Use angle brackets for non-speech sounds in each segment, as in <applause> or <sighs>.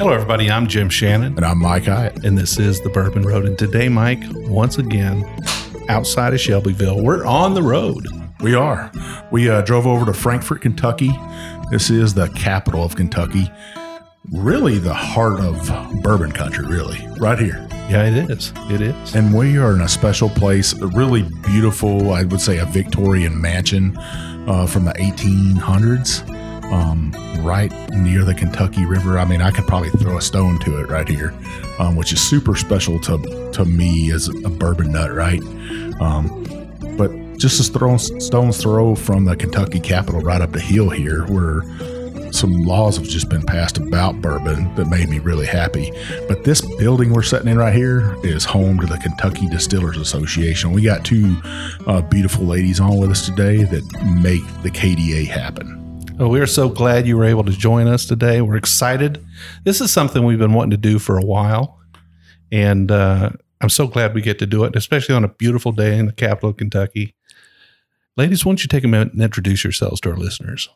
Hello, everybody. I'm Jim Shannon, And I'm Mike Hyatt. and this is the Bourbon Road. And today, Mike, once again, outside of Shelbyville, we're on the road. We are. We uh, drove over to Frankfort, Kentucky. This is the capital of Kentucky. Really, the heart of bourbon country, really, right here. Yeah, it is. It is. And we are in a special place, a really beautiful, I would say, a Victorian mansion uh, from the 1800s, um, right near the Kentucky River. I mean, I could probably throw a stone to it right here, um, which is super special to to me as a bourbon nut, right? Um, but just a throw, stone's throw from the Kentucky capital right up the hill here, where some laws have just been passed about bourbon that made me really happy. But this building we're sitting in right here is home to the Kentucky Distillers Association. We got two uh, beautiful ladies on with us today that make the KDA happen. Well, we are so glad you were able to join us today. We're excited. This is something we've been wanting to do for a while. And uh, I'm so glad we get to do it, especially on a beautiful day in the capital of Kentucky. Ladies, why don't you take a minute and introduce yourselves to our listeners?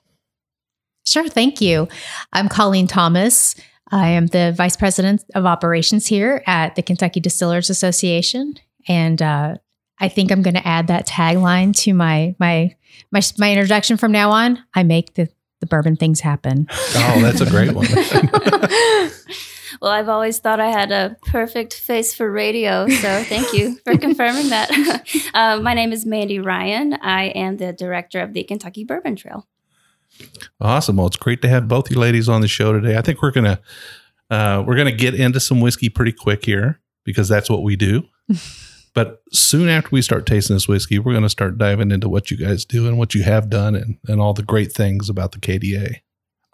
Sure, thank you. I'm Colleen Thomas. I am the Vice President of Operations here at the Kentucky Distillers Association, and uh, I think I'm going to add that tagline to my my my my introduction from now on. I make the the bourbon things happen. <laughs> Oh, that's a great one. <laughs> Well, I've always thought I had a perfect face for radio, so thank you for confirming that. <laughs> uh, my name is Mandy Ryan. I am the director of the Kentucky Bourbon Trail. Awesome. Well, it's great to have both you ladies on the show today. I think we're gonna uh, we're gonna get into some whiskey pretty quick here because that's what we do. But soon after we start tasting this whiskey, we're gonna start diving into what you guys do and what you have done and, and all the great things about the KDA.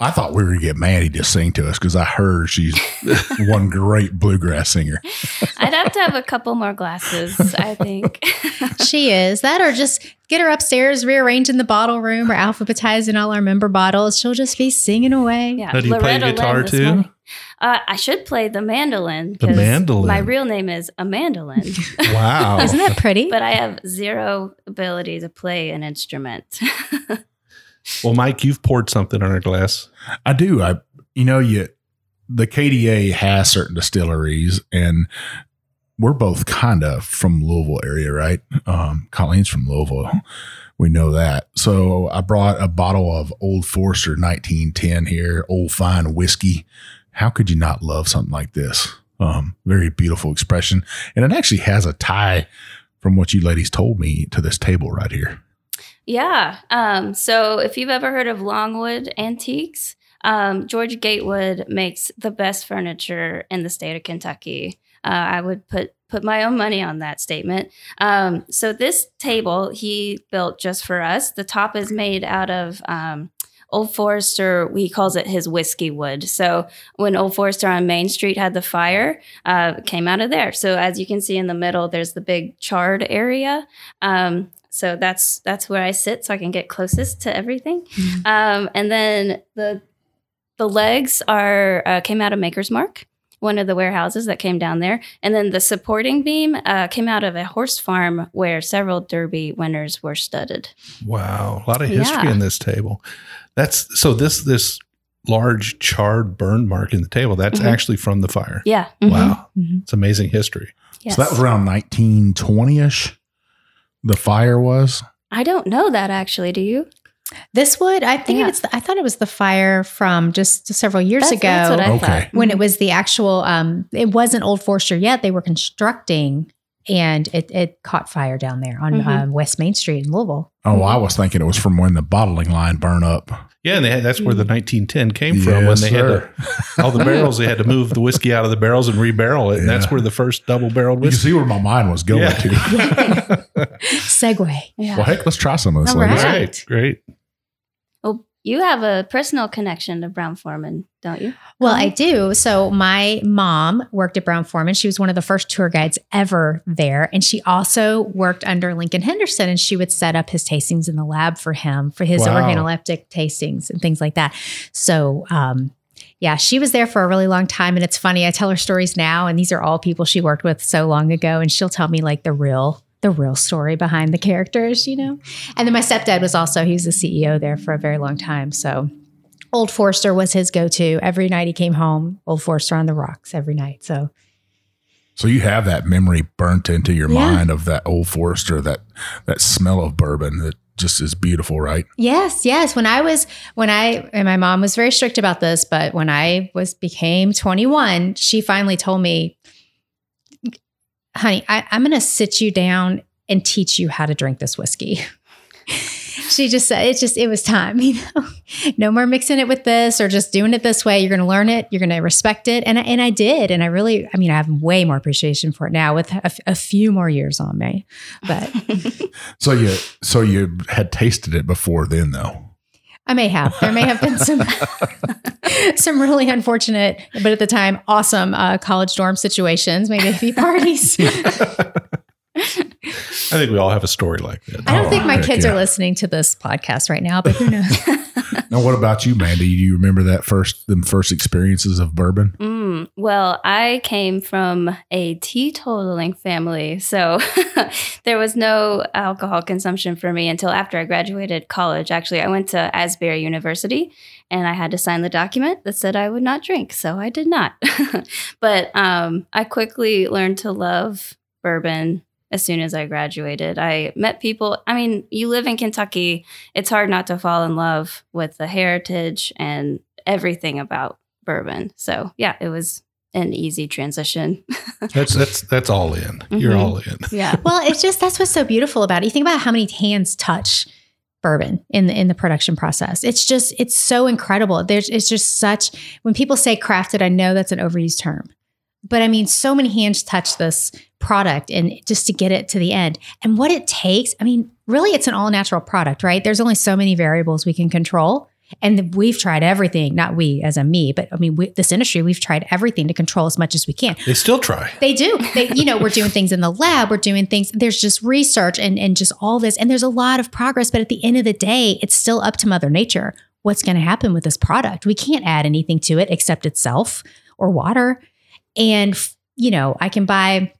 I thought we were going to get Maddie to sing to us because I heard she's <laughs> one great bluegrass singer. <laughs> I'd have to have a couple more glasses, I think. <laughs> she is that, or just get her upstairs, rearranging the bottle room, or alphabetizing all our member bottles. She'll just be singing away. yeah, Now, do you play guitar Lynn this too? Morning. Uh, I should play the mandolin. The 'cause mandolin. My real name is a mandolin. <laughs> Wow. <laughs> Isn't that pretty? but I have zero ability to play an instrument. <laughs> well, Mike, you've poured something on our glass. I do. I, you know, you, the KDA has certain distilleries, and we're both kind of from Louisville area, right? Um, Colleen's from Louisville. We know that. So I brought a bottle of Old Forester 1910 here, old fine whiskey. How could you not love something like this? Um, very beautiful expression. And it actually has a tie from what you ladies told me to this table right here. Yeah. Um, so if you've ever heard of Longwood Antiques, um, George Gatewood makes the best furniture in the state of Kentucky. Uh, I would put put my own money on that statement. Um, so this table he built just for us. The top is made out of um, Old Forester. He calls it his whiskey wood. So when Old Forester on Main Street had the fire, uh, it came out of there. So as you can see in the middle, there's the big charred area. Um, so that's that's where I sit, so I can get closest to everything. Um, and then the the legs are uh, came out of Maker's Mark, one of the warehouses that came down there, and then the supporting beam uh, came out of a horse farm where several Derby winners were studded. Wow, a lot of history Yeah. in this table. That's so this this large charred burn mark in the table. That's Mhm. actually from the fire. Yeah. Wow, Mhm. it's amazing history. Yes. So that was around 1920 ish. The fire was. I don't know that actually. Do you? This would, I think Yeah. it's, the, I thought it was the fire from just several years That's, ago. that's what I Okay. thought. when it was the actual um it wasn't old forester yet they were constructing and it, it caught fire down there on Mhm. um, west main street in louisville Oh, I was thinking it was from when the bottling line burned up. Yeah, and they had, that's where the mm. 1910 came from when they sir. had to, <laughs> all the barrels. They had to move the whiskey out of the barrels and rebarrel it. And that's where the first double barreled whiskey. You see where my mind was going Yeah. to. <laughs> Segue. Yeah. Well, heck, let's try some of this. All ladies. right. Great, great. Well, you have a personal connection to Brown-Forman, don't you? well i do so my mom worked at brown-forman she was one of the first tour guides ever there and she also worked under lincoln henderson and she would set up his tastings in the lab for him for his Wow. organoleptic tastings and things like that so um yeah, she was there for a really long time. And it's funny, I tell her stories now, and these are all people she worked with so long ago. And she'll tell me like the real, the real story behind the characters, you know? And then my stepdad was also, he was the CEO there for a very long time. So Old Forester was his go to. Every night he came home, Old Forester on the rocks every night. So So you have that memory burnt into your Yeah. mind of that old Forester, that that smell of bourbon that just is beautiful, right? Yes, yes. When I was when I and my mom was very strict about this, but when I was became 21, she finally told me, honey, I, I'm gonna sit you down and teach you how to drink this whiskey. <laughs> she just said it just it was time, <laughs> you know. No more mixing it with this or just doing it this way. You're gonna learn it, you're gonna respect it. And I, and I did. And I really, I mean, I have way more appreciation for it now with a, a few more years on me. But <laughs> So you so you had tasted it before then though. I may have. There may have been <laughs> some <laughs> some really unfortunate, but at the time, awesome uh, college dorm situations, maybe a <laughs> few parties. I think we all have a story like that. I don't Oh, think my heck kids yeah. are listening to this podcast right now, but who knows? Now what about you, Mandy? Do you remember that first them first experiences of bourbon? Mm, well, I came from a teetotaling family, so <laughs> there was no alcohol consumption for me until after I graduated college. Actually, I went to Asbury University and I had to sign the document that said I would not drink, so I did not. <laughs> but um, I quickly learned to love bourbon as soon as I graduated. I met people, I mean, you live in Kentucky, it's hard not to fall in love with the heritage and everything about bourbon. So, yeah, it was an easy transition. <laughs> That's that's that's all in. You're Mhm. all in. <laughs> yeah. well, it's just that's what's so beautiful about it. You think about how many hands touch bourbon in the in the production process. It's just it's so incredible. There's it's just such when people say crafted, I know that's an overused term. But I mean, so many hands touch this product and just to get it to the end. And what it takes, I mean, really it's an all natural product, right? There's only so many variables we can control. And we've tried everything, not we as a me, but I mean, we, this industry, we've tried everything to control as much as we can. They still try. They do. They, you know, we're doing things in the lab. We're doing things. There's just research and and just all this, and there's a lot of progress. But at the end of the day, it's still up to Mother Nature. What's going to happen with this product? We can't add anything to it except itself or water. And you know, I can buy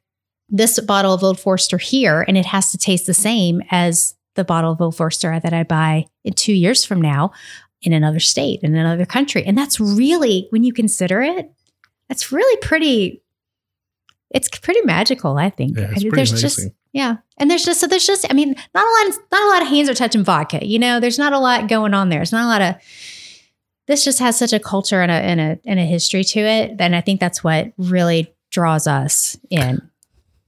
this bottle of Old Forester here, and it has to taste the same as the bottle of Old Forester that I buy in two years from now in another state in another country. And that's really, when you consider it, that's really pretty it's pretty magical, I think. Yeah, it's I- pretty there's amazing. just yeah, and there's just so there's just I mean, not a lot, not a lot of hands are touching vodka. You know, there's not a lot going on there. It's not a lot of. This just has such a culture and a and a and a history to it, and I think that's what really draws us in.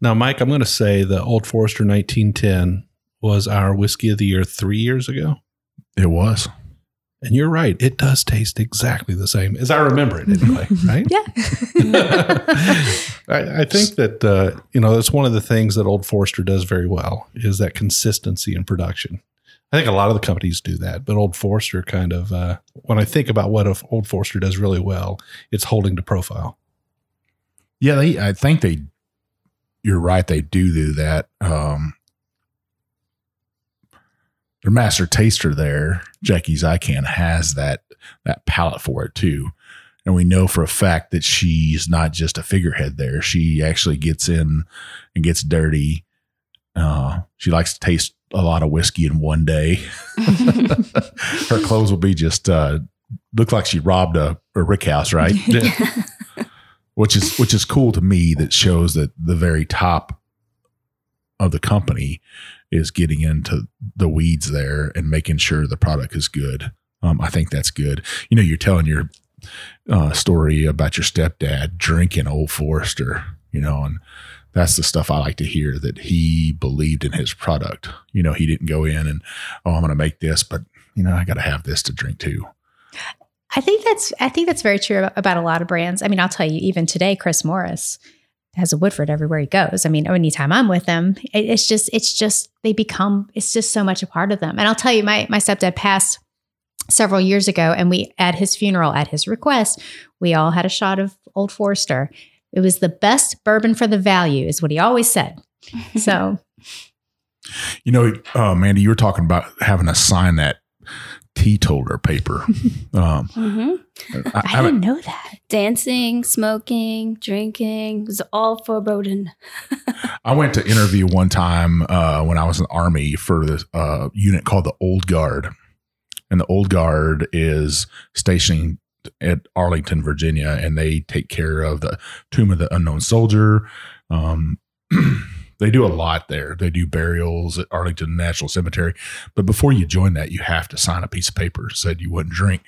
Now, Mike, I'm going to say the Old Forester 1910 was our whiskey of the year three years ago. It was. And you're right. It does taste exactly the same as I remember it anyway, <laughs> right? Yeah. <laughs> I, I think that, uh, you know, that's one of the things that Old Forester does very well is that consistency in production. I think a lot of the companies do that, but Old Forester kind of, uh, when I think about what Old Forester does really well, it's holding to profile. Yeah, they. I think they. You're right. They do do that. Um, their master taster there, Jackie Zykan, has that that palate for it too, and we know for a fact that she's not just a figurehead there. She actually gets in and gets dirty. Uh, she likes to taste a lot of whiskey in one day. <laughs> Her clothes will be just uh, look like she robbed a, a rick house, right? <laughs> Yeah. which is which is cool to me that shows that the very top of the company is getting into the weeds there and making sure the product is good. Um, I think that's good. You know, you're telling your uh, story about your stepdad drinking Old Forester, you know, and that's the stuff I like to hear that he believed in his product. You know, he didn't go in and, oh, I'm going to make this, but, you know, I got to have this to drink too. I think that's I think that's very true about a lot of brands. I mean, I'll tell you, even today, Chris Morris has a Woodford everywhere he goes. I mean, anytime I'm with them, it, it's just it's just they become it's just so much a part of them. And I'll tell you, my my stepdad passed several years ago, and we at his funeral, at his request, we all had a shot of Old Forester. It was the best bourbon for the value, is what he always said. <laughs> So, you know, uh, Mandy, you were talking about having to sign that teetotaler paper. <laughs> Um, Mm-hmm. I, I, I didn't know that. Dancing, smoking, drinking was all foreboding. <laughs> I went to interview one time uh, when I was in the army for this uh, unit called the Old Guard, and the Old Guard is stationed at Arlington, Virginia, and they take care of the Tomb of the Unknown Soldier. Um, <clears throat> they do a lot there. They do burials at Arlington National Cemetery, but before you join that, you have to sign a piece of paper said you wouldn't drink.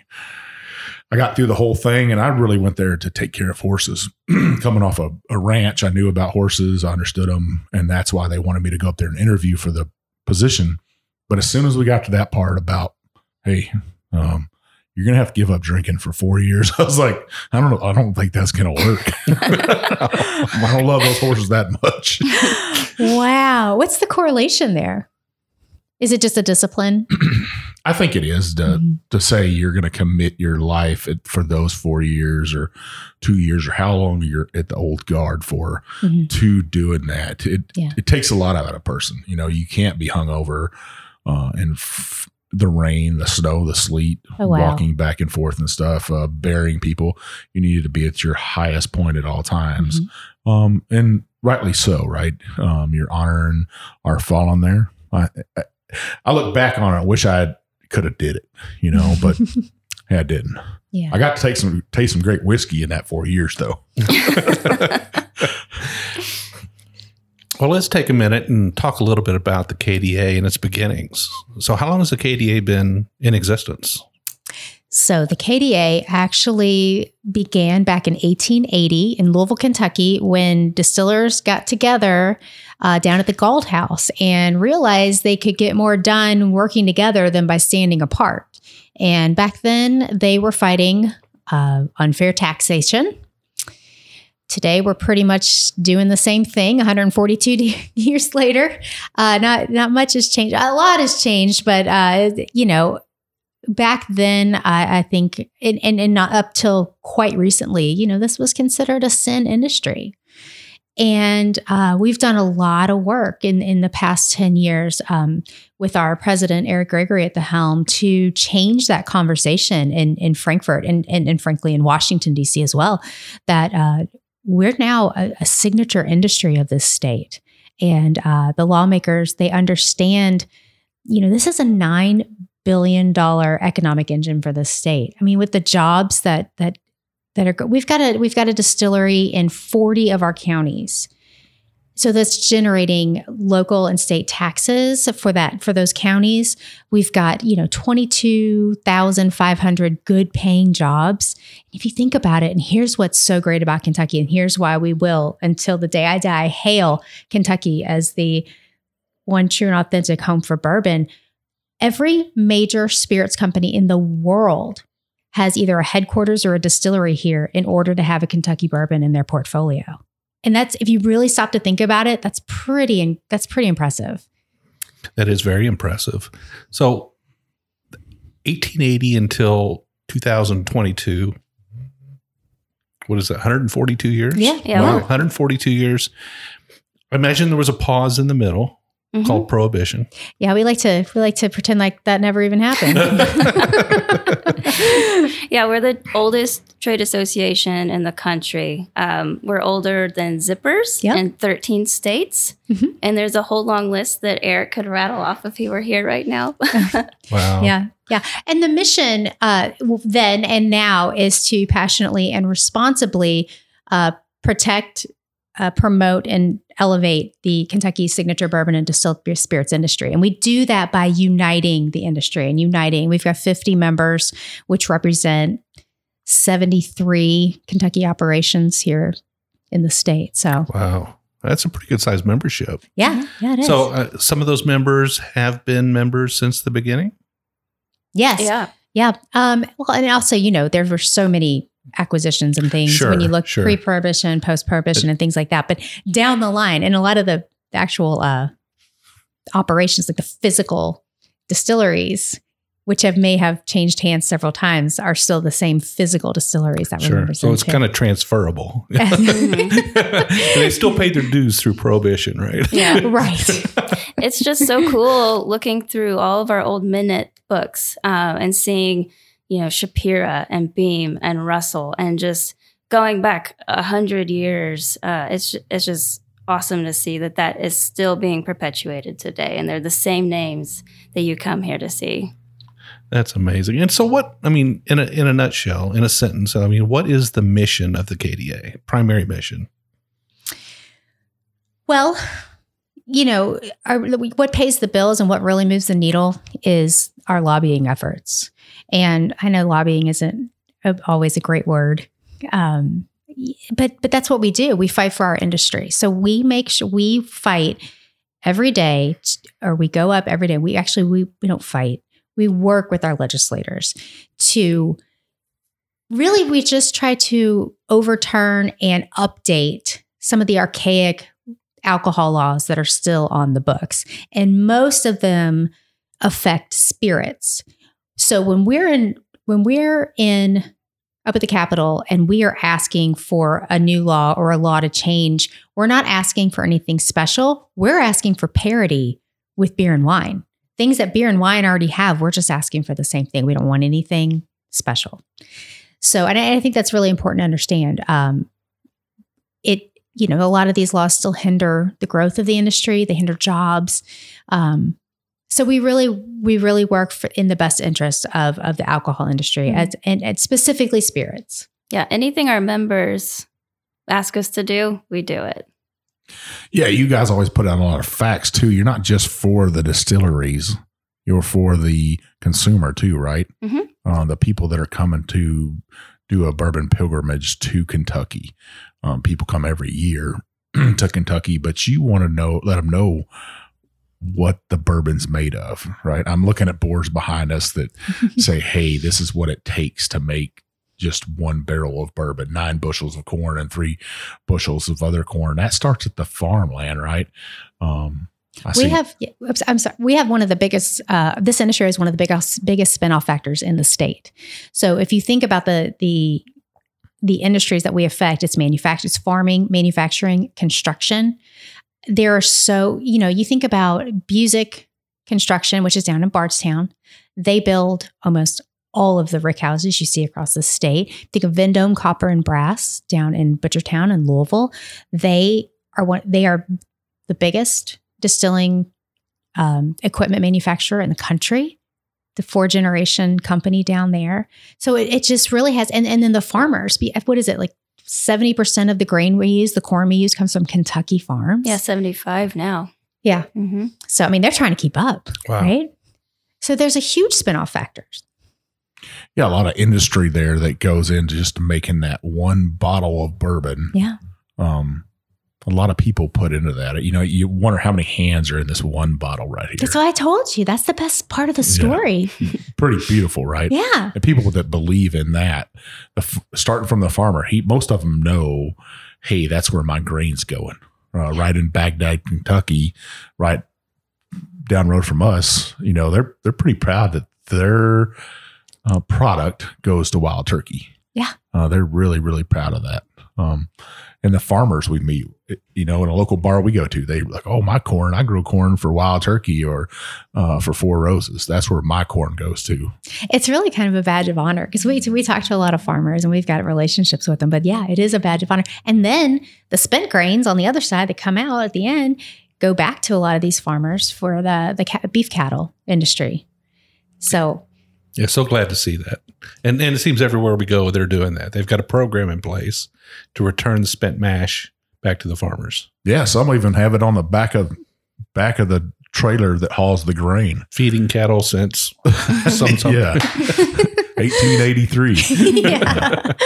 I got through the whole thing and I really went there to take care of horses. <clears throat> Coming off a, a ranch, I knew about horses, I understood them, and that's why they wanted me to go up there and interview for the position. But as soon as we got to that part about, hey, um, you're gonna have to give up drinking for four years, <laughs> I was like, I don't know, I don't think that's gonna work. <laughs> I don't love those horses that much. wow. What's the correlation there? Is it just a discipline? <clears throat> I think it is to Mhm. to say you're going to commit your life at, for those four years or two years or how long you're at the old guard for Mhm. to doing that. It Yeah. it takes a lot out of a person. You know, you can't be hungover uh, and f- the rain, the snow, the sleet, Oh, wow. walking back and forth and stuff, uh, burying people. You needed to be at your highest point at all times, Mhm. um, and rightly so. Right, um, you're honoring our fallen there. I, I, I look back on it. I wish I could have did it, you know, but <laughs> I didn't. yeah. I got to take some taste some great whiskey in that four years though. <laughs> <laughs> Well, let's take a minute and talk a little bit about the KDA and its beginnings. So, how long has the KDA been in existence? So the KDA actually began back in 1880 in Louisville, Kentucky, when distillers got together uh, down at the Galt House and realized they could get more done working together than by standing apart. And back then, they were fighting uh, unfair taxation. Today, we're pretty much doing the same thing. 142 <laughs> years later, uh, not not much has changed. A lot has changed, but uh, you know, back then, I, I think, and, and, and not up till quite recently, you know, this was considered a sin industry. And uh, we've done a lot of work in, in the past 10 years um, with our president, Eric Gregory, at the helm to change that conversation in, in Frankfort and, and, and frankly in Washington, D.C. as well, that uh, we're now a, a signature industry of this state. And uh, the lawmakers, they understand, you know, this is a $9 billion economic engine for the state. I mean, with the jobs that, that, that are we've got a we've got a distillery in 40 of our counties so that's generating local and state taxes for that for those counties. We've got you know 22,500 good paying jobs. If you think about it and here's what's so great about Kentucky and here's why we will until the day I die hail Kentucky as the one true and authentic home for bourbon. Every major spirits company in the world has either a headquarters or a distillery here in order to have a Kentucky bourbon in their portfolio. And that's if you really stop to think about it, that's pretty that's pretty impressive. That is very impressive. So, 1880 until 2022. What is that 142 years? Yeah. Yeah. Wow, Wow. 142 years. I imagine there was a pause in the middle Mhm. called prohibition. Yeah, we like to we like to pretend like that never even happened. <laughs> yeah, we're the oldest trade association in the country. Um, we're older than Zippers Yep. in 13 states. Mhm. And there's a whole long list that Eric could rattle off if he were here right now. <laughs> Wow. Yeah, yeah. And the mission uh, then and now is to passionately and responsibly uh, protect uh, promote and elevate the Kentucky signature bourbon and distilled spirits industry. And we do that by uniting the industry and uniting. We've got 50 members, which represent 73 Kentucky operations here in the state. So, Wow. That's a pretty good sized membership. yeah, yeah, it is. So, uh, some of those members have been members since the beginning. yes. Yeah. Yeah. Um, well, and also, you know, there were so many acquisitions and things when you look sure. pre-prohibition, post-prohibition, and things like that. But down the line, and a lot of the actual uh, operations, like the physical distilleries, which have may have changed hands several times, are still the same physical distilleries that were Sure. members So it's kind of transferable. <laughs> <laughs> Mhm. they still paid their dues through prohibition, right? Yeah. <laughs> right. it's just so cool looking through all of our old minute books uh, and seeing, you know, Shapira and Beam and Russell and just going back a hundred years. Uh, it's it's just awesome to see that that is still being perpetuated today, and they're the same names that you come here to see. That's amazing. And so, what I mean, in a in a nutshell, in a sentence, I mean, what is the mission of the KDA? Primary mission. Well, you know, our, what pays the bills and what really moves the needle is our lobbying efforts. And I know lobbying isn't always a great word, um, but but that's what we do. We fight for our industry. So we make sure we fight every day, or we go up every day. We actually we we don't fight. We work with our legislators to really we just try to overturn and update some of the archaic alcohol laws that are still on the books. And most of them affect spirits. So when we're in when we're in up at the Capitol and we are asking for a new law or a law to change, we're not asking for anything special. We're asking for parity with beer and wine. Things that beer and wine already have, we're just asking for the same thing. We don't want anything special. So, and I, I think that's really important to understand. Um, it, you know, a lot of these laws still hinder the growth of the industry. They hinder jobs. Um, so we really, we really work for, in the best interest of of the alcohol industry, Mhm. as, and, and specifically spirits. Yeah, anything our members ask us to do, we do it. Yeah, you guys always put out a lot of facts too. You're not just for the distilleries; you're for the consumer too, right? Mhm. Uh, the people that are coming to do a bourbon pilgrimage to Kentucky. Um, people come every year <clears throat> to Kentucky, but you want to know, let them know what the bourbon's made of, right? I'm looking at boards behind us that <laughs> say, "Hey, this is what it takes to make." Just one barrel of bourbon, nine bushels of corn, and three bushels of other corn. That starts at the farmland, right? Um, I we see- have i'm sorry we have one of the biggest uh, this industry is one of the biggest biggest spinoff factors in the state so if you think about the the the industries that we affect it's manufacturing it's farming manufacturing construction there are so you know you think about buzick construction which is down in bardstown. They build almost all of the rick houses you see across the state. Think of vendome copper and brass down in butchertown and louisville. They are one they are the biggest distilling um, equipment manufacturer in the country, the four generation company down there. So it, it just really has, and, and then the farmers, what is it, like 70% of the grain we use, the corn we use comes from Kentucky farms. Yeah, 75 now. Yeah. hmm So, I mean, they're trying to keep up, Wow. right? So there's a huge spinoff factors. yeah, a lot of industry there that goes into just making that one bottle of bourbon. Yeah. Um, a lot of people put into that. You know, you wonder how many hands are in this one bottle right here. That's what I told you. That's the best part of the story. <laughs> Pretty beautiful, right? Yeah. And people that believe in that, the, f- starting from the farmer, he most of them know, hey, that's where my grain's going. Uh, right in Bagdad, Kentucky, right down road from us. You know, they're they're pretty proud that their uh, product goes to Wild Turkey. Yeah. uh, they're really really proud of that. Um, and the farmers we meet, you know, in a local bar we go to, they like, oh, my corn, I grow corn for Wild Turkey or uh, for Four Roses. That's where my corn goes to. It's really kind of a badge of honor because we we talk to a lot of farmers and we've got relationships with them. But yeah, it is a badge of honor. And then the spent grains on the other side that come out at the end go back to a lot of these farmers for the the ca- beef cattle industry. So Yeah, so glad to see that. And and it seems everywhere we go, they're doing that. They've got a program in place to return the spent mash back to the farmers, Yeah, some even have it on the back of back of the trailer that hauls the grain. feeding cattle since some, some <laughs> yeah, <laughs> 1883. <laughs> yeah. <laughs>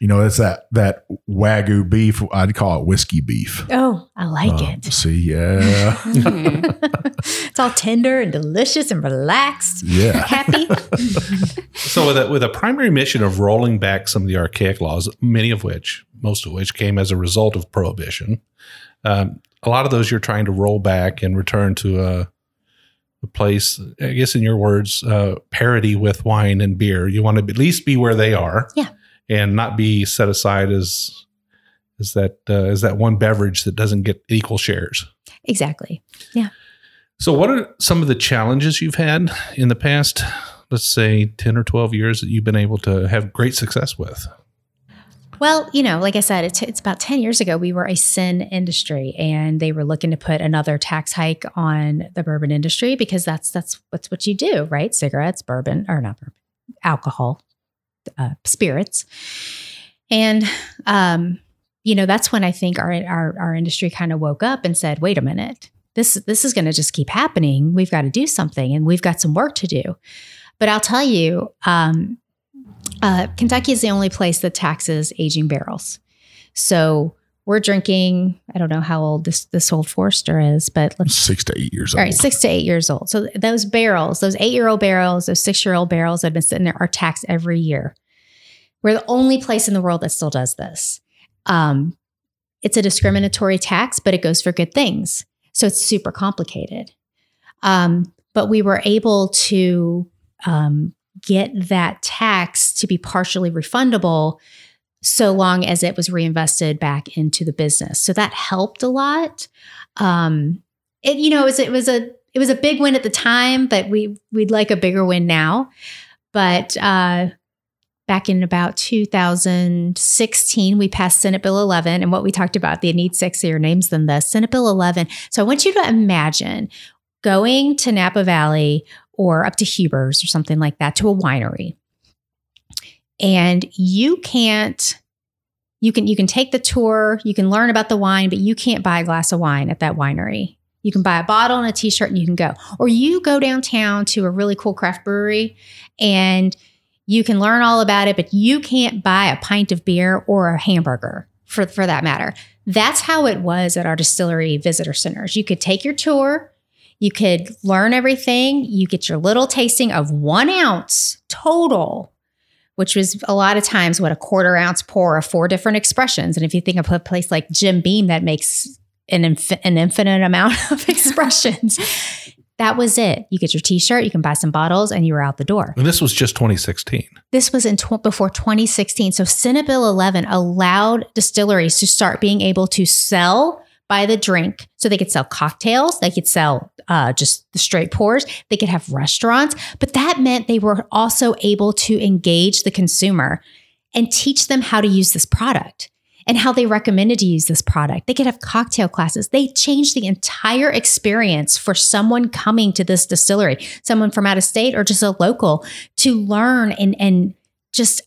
You know, it's that that wagyu beef. I'd call it whiskey beef. Oh, I like Uh, it. See, yeah, Mhm. <laughs> it's all tender and delicious and relaxed. yeah. Happy. So with a, with a primary mission of rolling back some of the archaic laws, many of which, most of which came as a result of prohibition, um, a lot of those you're trying to roll back and return to a, a place, I guess in your words, uh, parity with wine and beer. You want to at least be where they are, Yeah. and not be set aside as as that uh, as that one beverage that doesn't get equal shares. exactly. Yeah. So, what are some of the challenges you've had in the past, let's say 10 or 12 years that you've been able to have great success with? Well, you know, like I said, it's, it's about 10 years ago, we were a sin industry and they were looking to put another tax hike on the bourbon industry because that's, that's what's what you do, right? Cigarettes, bourbon, or not bourbon, alcohol, uh, spirits. And, um, you know, that's when I think our, our, our industry kind of woke up and said, wait a minute, this, this is going to just keep happening. We've got to do something and we've got some work to do. But I'll tell you, um, uh, Kentucky is the only place that taxes aging barrels. So we're drinking, I don't know how old this, this old Forester is, but let's Six to eight years all old. right, six to eight years old. So those barrels, those eight year old barrels, those six year old barrels that have been sitting there are taxed every year. We're the only place in the world that still does this. Um, it's a discriminatory tax, but it goes for good things. So it's super complicated. Um, but we were able to um, get that tax to be partially refundable so long as it was reinvested back into the business. So that helped a lot. Um, it you know it was it was a it was a big win at the time, but we we'd like a bigger win now. But uh, back in about 2016, we passed Senate Bill 11, and what we talked about they need sexier names than this Senate Bill 11. So I want you to imagine going to Napa Valley or up to Huber's or something like that to a winery, and you can't you can you can take the tour you can learn about the wine but you can't buy a glass of wine at that winery. You can buy a bottle and a t-shirt and you can go. Or you go downtown to a really cool craft brewery and you can learn all about it but you can't buy a pint of beer or a hamburger for, for that matter. That's how it was at our distillery visitor centers. You could take your tour you could learn everything you get your little tasting of one ounce total which was a lot of times what a quarter ounce pour of four different expressions. And if you think of a place like Jim Beam that makes an, inf- an infinite amount <laughs> of expressions, that was it. You get your t-shirt, you can buy some bottles, and you were out the door. And this was just 2016. This was in tw- before 2016. So Senate Bill 11 allowed distilleries to start being able to sell by the drink. So they could sell cocktails, they could sell uh, just the straight pours, they could have restaurants. But that meant they were also able to engage the consumer and teach them how to use this product and how they recommended to use this product. They could have cocktail classes. They changed the entire experience for someone coming to this distillery, someone from out of state or just a local to learn and and just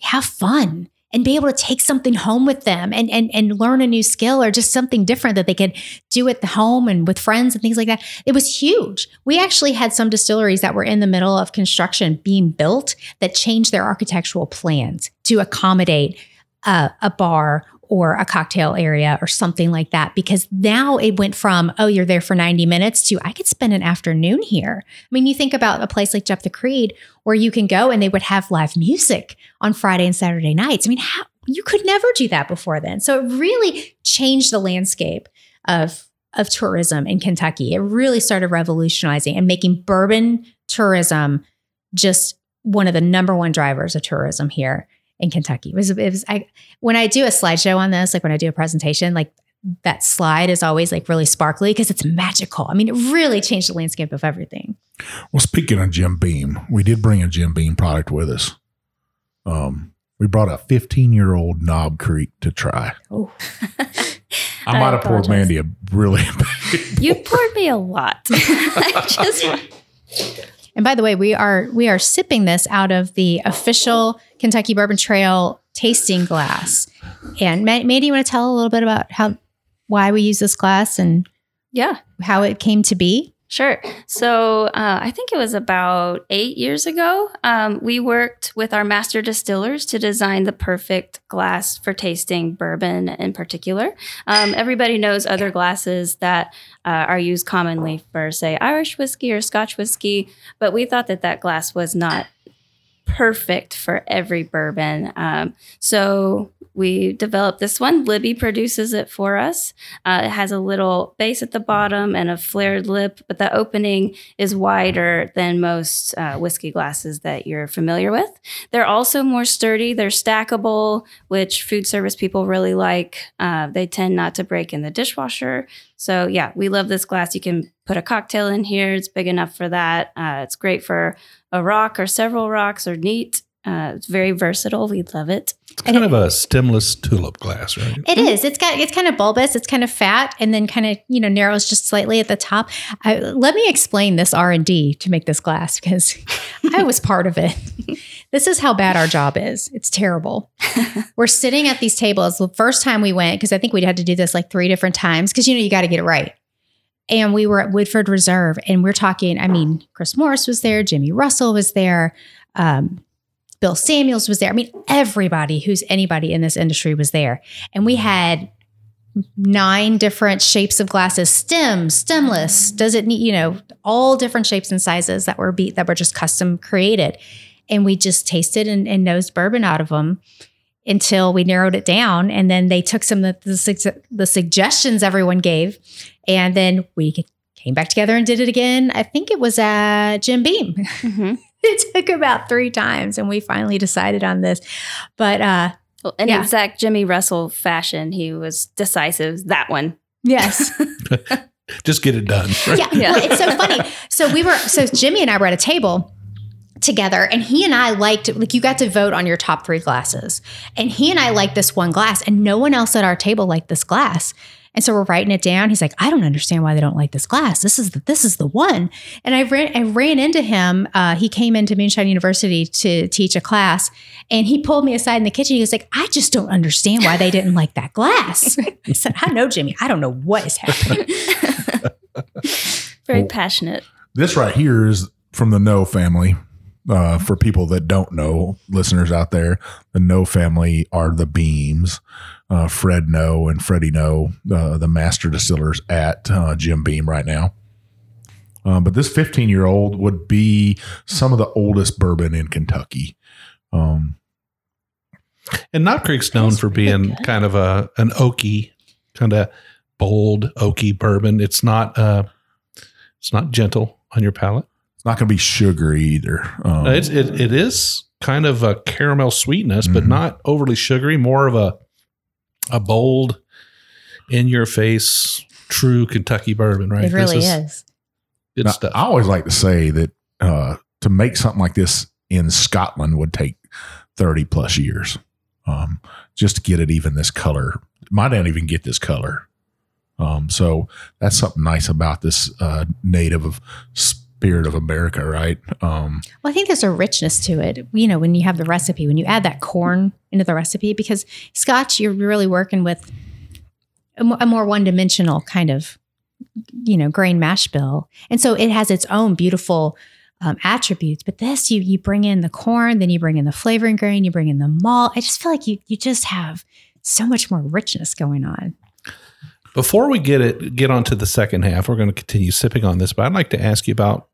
have fun and be able to take something home with them and, and and learn a new skill or just something different that they could do at the home and with friends and things like that. It was huge. We actually had some distilleries that were in the middle of construction being built that changed their architectural plans to accommodate a bar or a cocktail area or something like that because now it went from oh you're there for 90 minutes to i could spend an afternoon here. I mean you think about a place like jeptha creed where you can go and they would have live music on friday and saturday nights i mean how you could never do that before then. So it really changed the landscape of of tourism in kentucky. It really started revolutionizing and making bourbon tourism just one of the number one drivers of tourism here in Kentucky. It was, it was I when I do a slideshow on this, like when I do a presentation, like that slide is always like really sparkly because it's magical. I mean, it really changed the landscape of everything. Well, speaking of Jim Beam, we did bring a Jim Beam product with us. Um, we brought a 15 year old Knob Creek to try. Oh, I <laughs> I might have poured. Mandy a really <laughs> You poured me a lot. <laughs> I just and by the way, we are we are sipping this out of the official Kentucky Bourbon Trail tasting glass. And Ma- Mandy, you want to tell a little bit about how why we use this glass and Yeah. how it came to be? Sure. So uh, I think it was about eight years ago. Um, we worked with our master distillers to design the perfect glass for tasting bourbon in particular. Um, everybody knows other glasses that uh, are used commonly for, say, Irish whiskey or Scotch whiskey, but we thought that that glass was not perfect for every bourbon. Um, so we developed this one. Libbey produces it for us. Uh, it has a little base at the bottom and a flared lip, but the opening is wider than most uh, whiskey glasses that you're familiar with. They're also more sturdy. They're stackable, which food service people really like. Uh, they tend not to break in the dishwasher. So, yeah, we love this glass. You can put a cocktail in here. It's big enough for that. Uh, it's great for a rock or several rocks or neat. Uh, it's very versatile. We love it. It's kind of a stemless tulip glass, right? It is. It's got. It's kind of bulbous. It's kind of fat, and then kind of you know narrows just slightly at the top. I, let me explain this R and D to make this glass because <laughs> I was part of it. <laughs> This is how bad our job is. It's terrible. <laughs> We're sitting at these tables. The first time we went, because I think we'd had to do this like three different times, because you know you got to get it right. And we were at Woodford Reserve, and we're talking. I mean, Chris Morris was there, Jimmy Russell was there. Um, Bill Samuels was there. I mean, everybody who's anybody in this industry was there. And we had nine different shapes of glasses, stem, stemless, does it need, you know, all different shapes and sizes that were be that were just custom created. And we just tasted and, and nosed bourbon out of them until we narrowed it down. And then they took some of the, the, the suggestions everyone gave. And then we came back together and did it again. I think it was at Jim Beam. Mm-hmm. <laughs> it took about three times and we finally decided on this. But uh Well, in Yeah. exact Jimmy Russell fashion, he was decisive. That one. yes. <laughs> <laughs> Just get it done. yeah. Yeah. Well, it's so funny. So we were so Jimmy and I were at a table together and he and I liked like you got to vote on your top 3 glasses. And he and I liked this one glass and no one else at our table liked this glass. And so we're writing it down. He's like, I don't understand why they don't like this glass. This is the, this is the one. And I ran I ran into him. Uh, he came into Moonshine University to teach a class, and he pulled me aside in the kitchen. He was like, I just don't understand why they didn't like that glass. <laughs> I said, I know, Jimmy. I don't know what is happening. <laughs> Very Well- passionate. This right here is from the Noe family. Uh, for people that don't know, listeners out there, the Noe family are the Beams. Uh, Fred Noe and Freddie Noe, uh, the master distillers at uh, Jim Beam right now. Um, but this 15 year old would be some of the oldest bourbon in Kentucky. Um, And Knob Creek's known for being kind of a an oaky, kind of bold oaky bourbon. It's not uh it's not gentle on your palate. it's not going to be sugary either. Um, it's it, it is kind of a caramel sweetness, but Mhm. not overly sugary. More of a a bold, in your face, true Kentucky bourbon. Right? It really This is. good Now, stuff. I always like to say that uh, to make something like this in Scotland would take 30 plus years um, just to get it even this color. Might not even get this color. Um, so that's something nice about this uh, native of spirit of America, right? Um, Well, I think there's a richness to it. You know, when you have the recipe, when you add that corn into the recipe, because Scotch, you're really working with a, more one dimensional kind of, you know, grain mash bill, and so it has its own beautiful um, attributes. But this, you you bring in the corn, then you bring in the flavoring grain, you bring in the malt. I just feel like you you just have so much more richness going on. Before we get it get on to the second half, we're going to continue sipping on this, but I'd like to ask you about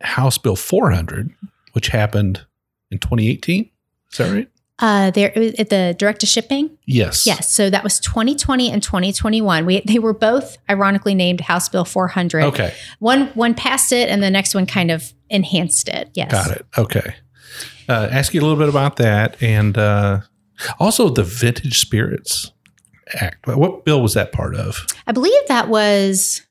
House Bill 400, which happened in 2018. Is that right? Uh, there at the direct to shipping. Yes. Yes, so that was 2020 and 2021. We they were both ironically named House Bill 400. Okay. One one passed it, and the next one kind of enhanced it. Yes, Got it. Okay. Uh, ask you a little bit about that and uh, also the Vintage Spirits Act. What bill was that part of? I believe that was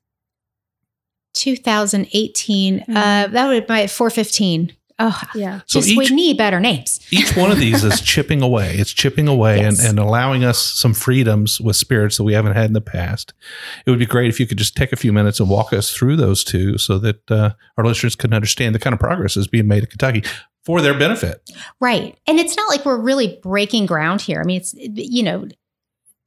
2018. Uh, that would be 415. Oh, Yeah. So just each- we need better names. Each one of these is <laughs> chipping away. It's chipping away Yes. and, and allowing us some freedoms with spirits that we haven't had in the past. It would be great if you could just take a few minutes and walk us through those two so that uh, our listeners can understand the kind of progress that's being made in Kentucky. for their benefit. Right. And it's not like we're really breaking ground here. I mean, it's, you know,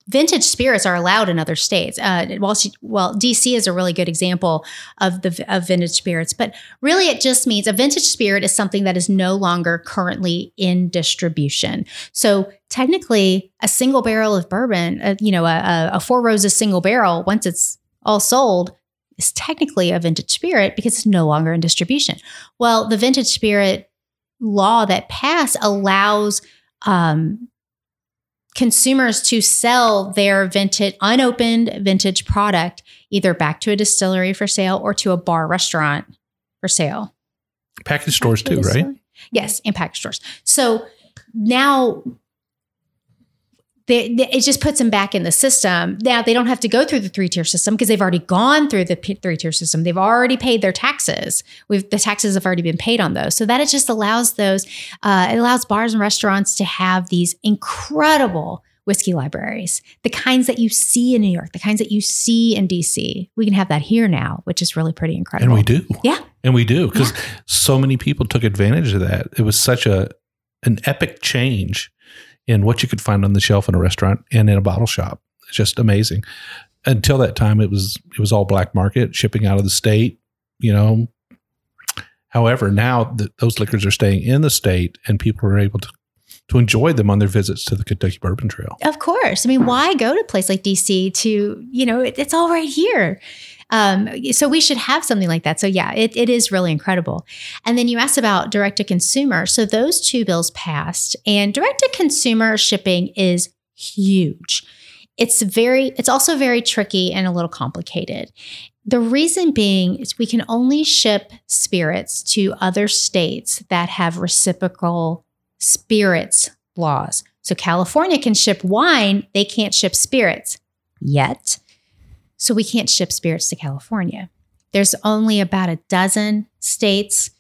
vintage spirits are allowed in other states. Uh, well, she, well, DC is a really good example of the of vintage spirits, but really it just means a vintage spirit is something that is no longer currently in distribution. So technically, a single barrel of bourbon, uh, you know, a, a Four Roses single barrel, once it's all sold, is technically a vintage spirit because it's no longer in distribution. Well, the vintage spirit law that passed allows um, consumers to sell their vintage unopened vintage product either back to a distillery for sale or to a bar restaurant for sale. Package stores too, right? Yes, in package stores. So now they, they, it just puts them back in the system. Now they don't have to go through the three tier system because they've already gone through the three tier system. They've already paid their taxes. We've the taxes have already been paid on those. So that it just allows those. Uh, it allows bars and restaurants to have these incredible whiskey libraries, the kinds that you see in New York, the kinds that you see in DC. We can have that here now, which is really pretty incredible. And we do. Yeah. And we do because yeah. so many people took advantage of that. It was such a an epic change in what you could find on the shelf in a restaurant and in a bottle shop. It's just amazing. Until that time, it was it was all black market shipping out of the state. You know. However, now that those liquors are staying in the state and people are able to to enjoy them on their visits to the Kentucky Bourbon Trail. Of course. I mean, why go to a place like DC to, you know, it, it's all right here. Um, so we should have something like that. So yeah, it, it is really incredible. And then you asked about direct to consumer. So those two bills passed, and direct to consumer shipping is huge. It's very, it's also very tricky and a little complicated. The reason being is we can only ship spirits to other states that have reciprocal spirits laws. So California can ship wine, they can't ship spirits yet. So we can't ship spirits to California. There's only about a dozen states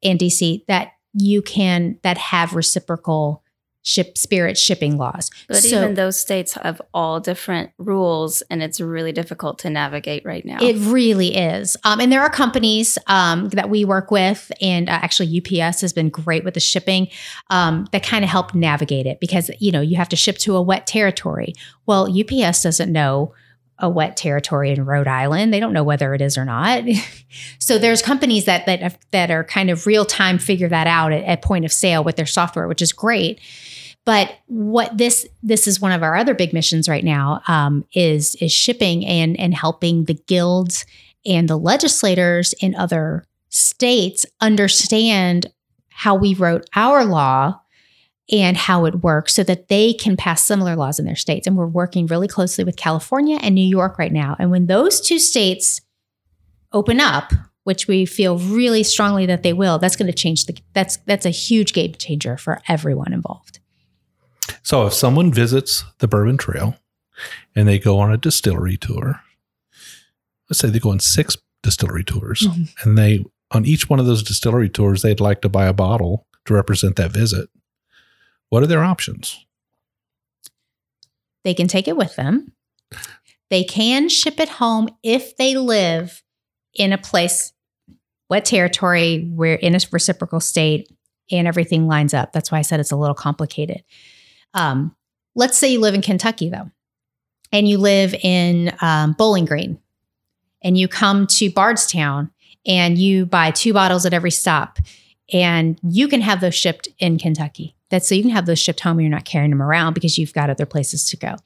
in DC that you can that have reciprocal ship spirit shipping laws. But so, even those states have all different rules, and it's really difficult to navigate right now. It really is. Um, and there are companies um, that we work with, and uh, actually UPS has been great with the shipping um, that kind of help navigate it because you know you have to ship to a wet territory. Well, UPS doesn't know a wet territory in Rhode Island. They don't know whether it is or not. <laughs> so there's companies that that that are kind of real time figure that out at, at, point of sale with their software, which is great. But what this this is one of our other big missions right now um, is is shipping and and helping the guilds and the legislators in other states understand how we wrote our law and how it works so that they can pass similar laws in their states. And we're working really closely with California and New York right now. And when those two states open up, which we feel really strongly that they will, that's going to change the that's that's a huge game changer for everyone involved. So if someone visits the Bourbon Trail and they go on a distillery tour, let's say they go on six distillery tours mm-hmm. and they on each one of those distillery tours they'd like to buy a bottle to represent that visit what are their options? They can take it with them. They can ship it home if they live in a place, wet territory, where in a reciprocal state and everything lines up. That's why I said it's a little complicated. Um, let's say you live in Kentucky, though, and you live in um, Bowling Green, and you come to Bardstown and you buy two bottles at every stop, and you can have those shipped in Kentucky. That's so you can have those shipped home and you're not carrying them around because you've got other places to go.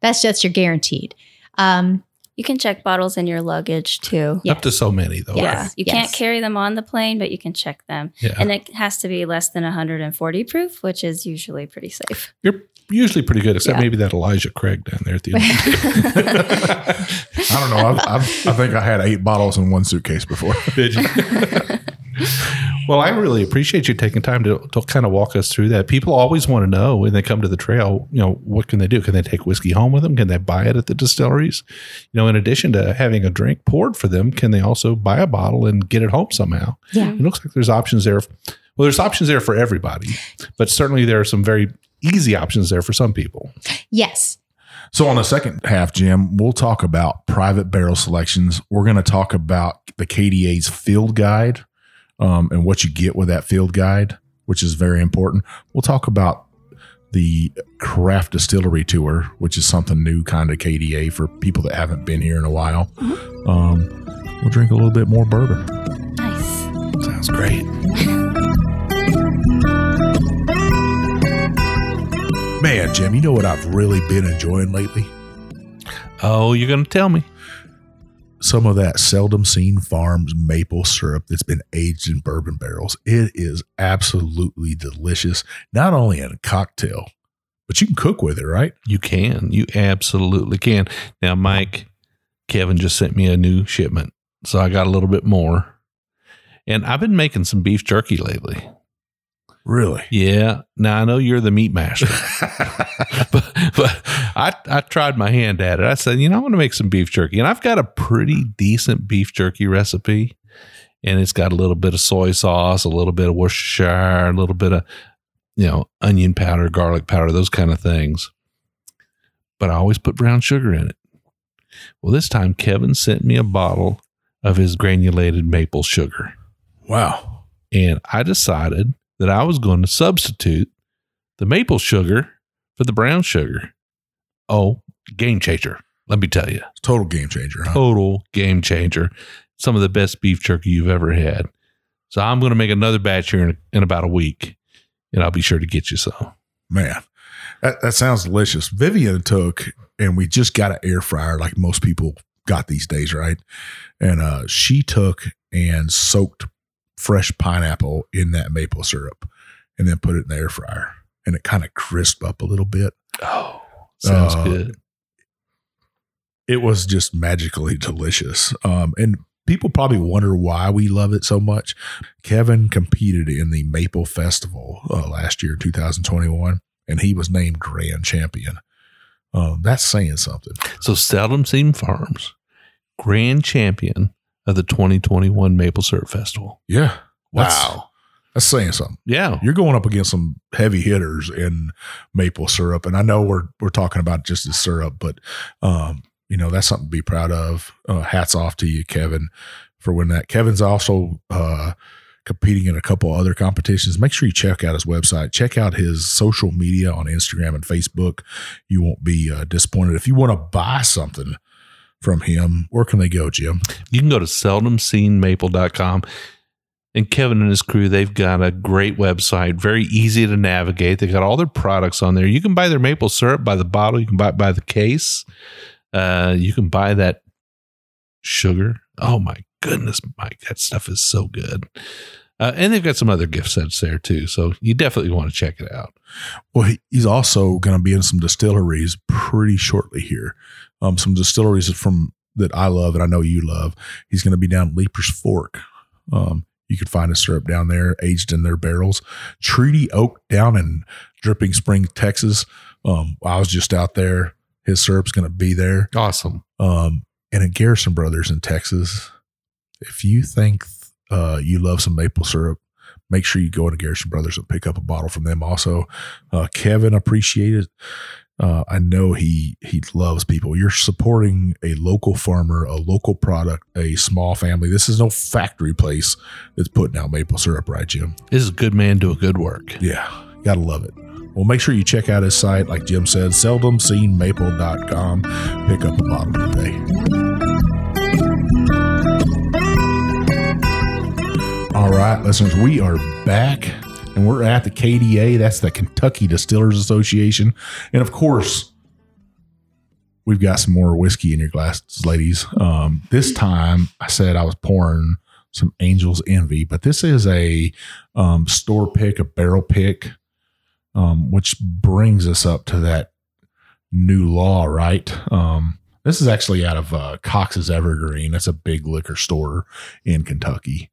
That's just you're guaranteed. Um, you can check bottles in your luggage too. Yes. Up to so many though. Yeah. Right? You yes. can't carry them on the plane, but you can check them. Yeah. And it has to be less than 140 proof, which is usually pretty safe. You're usually pretty good, except yeah. maybe that Elijah Craig down there at the end. <laughs> I don't know. I've, I've, i think I had eight bottles in one suitcase before. <laughs> Did you? <laughs> well, I really appreciate you taking time to, to kind of walk us through that. People always want to know when they come to the trail, you know, what can they do? Can they take whiskey home with them? Can they buy it at the distilleries? You know, in addition to having a drink poured for them, can they also buy a bottle and get it home somehow? Yeah. It looks like there's options there. Well, there's options there for everybody, but certainly there are some very easy options there for some people. Yes. So, on the second half, Jim, we'll talk about private barrel selections. We're going to talk about the KDA's field guide um, and what you get with that field guide, which is very important. We'll talk about the craft distillery tour, which is something new kind of KDA for people that haven't been here in a while. Um, we'll drink a little bit more bourbon. Nice. Sounds great. Man, Jim, you know what I've really been enjoying lately? Oh, you're going to tell me. Some of that seldom seen farms maple syrup that's been aged in bourbon barrels. It is absolutely delicious, not only in a cocktail, but you can cook with it, right? You can. You absolutely can. Now, Mike, Kevin just sent me a new shipment. So I got a little bit more. And I've been making some beef jerky lately. Really? Yeah. Now I know you're the meat master, <laughs> <laughs> but, but I, I tried my hand at it. I said, you know, I want to make some beef jerky. And I've got a pretty decent beef jerky recipe. And it's got a little bit of soy sauce, a little bit of Worcestershire, a little bit of, you know, onion powder, garlic powder, those kind of things. But I always put brown sugar in it. Well, this time Kevin sent me a bottle of his granulated maple sugar. Wow. And I decided that I was going to substitute the maple sugar for the brown sugar. Oh, game changer. Let me tell you, Total game changer, huh? total game changer. Some of the best beef jerky you've ever had. So I'm going to make another batch here in, in about a week, and I'll be sure to get you some. Man, that, that sounds delicious. Vivian took, and we just got an air fryer like most people got these days, right? And uh, she took and soaked fresh pineapple in that maple syrup and then put it in the air fryer. And it kind of crisp up a little bit. Oh, sounds Uh, good. It was just magically delicious. Um, and people probably wonder why we love it so much. Kevin competed in the Maple Festival uh, last year, 2021, and he was named grand champion. Um, that's saying something. So Seldom Seen Farms, grand champion of the 2021 Maple Syrup Festival. Yeah. That's, Wow. That's saying something. Yeah. You're going up against some heavy hitters in maple syrup. And I know we're we're talking about just the syrup, but um, you know, that's something to be proud of. Uh, hats off to you, Kevin, for winning that. Kevin's also uh competing in a couple other competitions. Make sure you check out his website. Check out his social media on Instagram and Facebook. You won't be uh, disappointed. If you want to buy something from him, where can they go, Jim? You can go to seldomseenmaple.com. And Kevin and his crew, they've got a great website, very easy to navigate. They've got all their products on there. You can buy their maple syrup by the bottle. You can buy it by the case. Uh, you can buy that sugar. Oh my goodness, Mike, that stuff is so good. Uh, and they've got some other gift sets there too. So you definitely want to check it out. Well, he, he's also going to be in some distilleries pretty shortly here. Um, some distilleries from that I love and I know you love. He's going to be down Leiper's Fork. Um, you could find a syrup down there, aged in their barrels. Treaty Oak down in Dripping Spring, Texas. Um, I was just out there. His syrup's going to be there. Awesome. Um, and at Garrison Brothers in Texas, if you think uh, you love some maple syrup, make sure you go into Garrison Brothers and pick up a bottle from them. Also, uh, Kevin appreciated. Uh, I know he he loves people. You're supporting a local farmer, a local product, a small family. This is no factory place that's putting out maple syrup, right, Jim? This is a good man doing good work. Yeah, gotta love it. Well, make sure you check out his site, like Jim said, seldomseenmaple.com. Pick up a bottle today. Right, listeners, we are back and we're at the KDA. That's the Kentucky Distillers Association. And of course, we've got some more whiskey in your glasses, ladies. Um, this time I said I was pouring some Angel's Envy, but this is a um, store pick, a barrel pick, um, which brings us up to that new law, right? Um, this is actually out of uh, Cox's Evergreen. That's a big liquor store in Kentucky.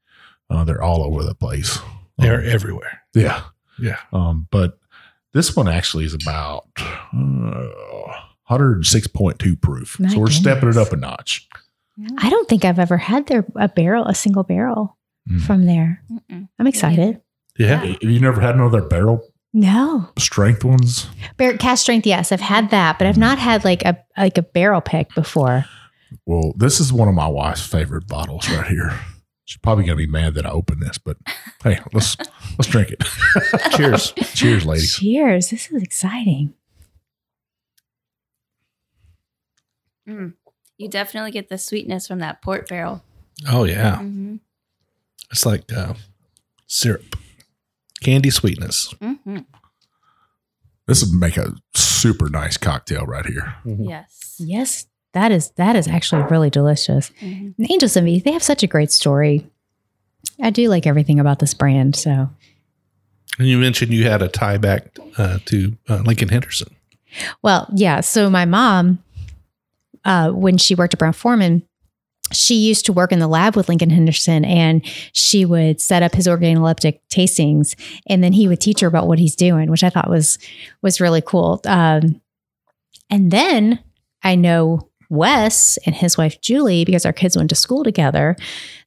Uh, they're all over the place. They're Um, everywhere. yeah. Yeah. Um, but this one actually is about uh, 106.2 proof. My so we're stepping it up a notch. I don't think I've ever had their a barrel, a single barrel Mm. from there. Mm-mm. I'm excited. Yeah. Have you never had another barrel No, strength ones? Bar- cast strength. Yes, I've had that, but I've not had like a like a barrel pick before. Well, this is one of my wife's favorite bottles right here. She's probably gonna be mad that I opened this, but hey, let's let's drink it. <laughs> Cheers. Cheers, ladies. Cheers. This is exciting. Mm. You definitely get the sweetness from that port barrel. Oh yeah, hmm it's like uh, syrup, candy sweetness. hmm This would make a super nice cocktail right here. Yes. Yes, that is that is actually really delicious. Mhm. And Angels Envy, they have such a great story. I do like everything about this brand. So, And you mentioned you had a tie back uh, to uh, Lincoln Henderson. well, yeah. So my mom, uh, when she worked at Brown-Forman, she used to work in the lab with Lincoln Henderson, and she would set up his organoleptic tastings, and then he would teach her about what he's doing, which I thought was was really cool. Um, and then I know Wes and his wife Julie because our kids went to school together.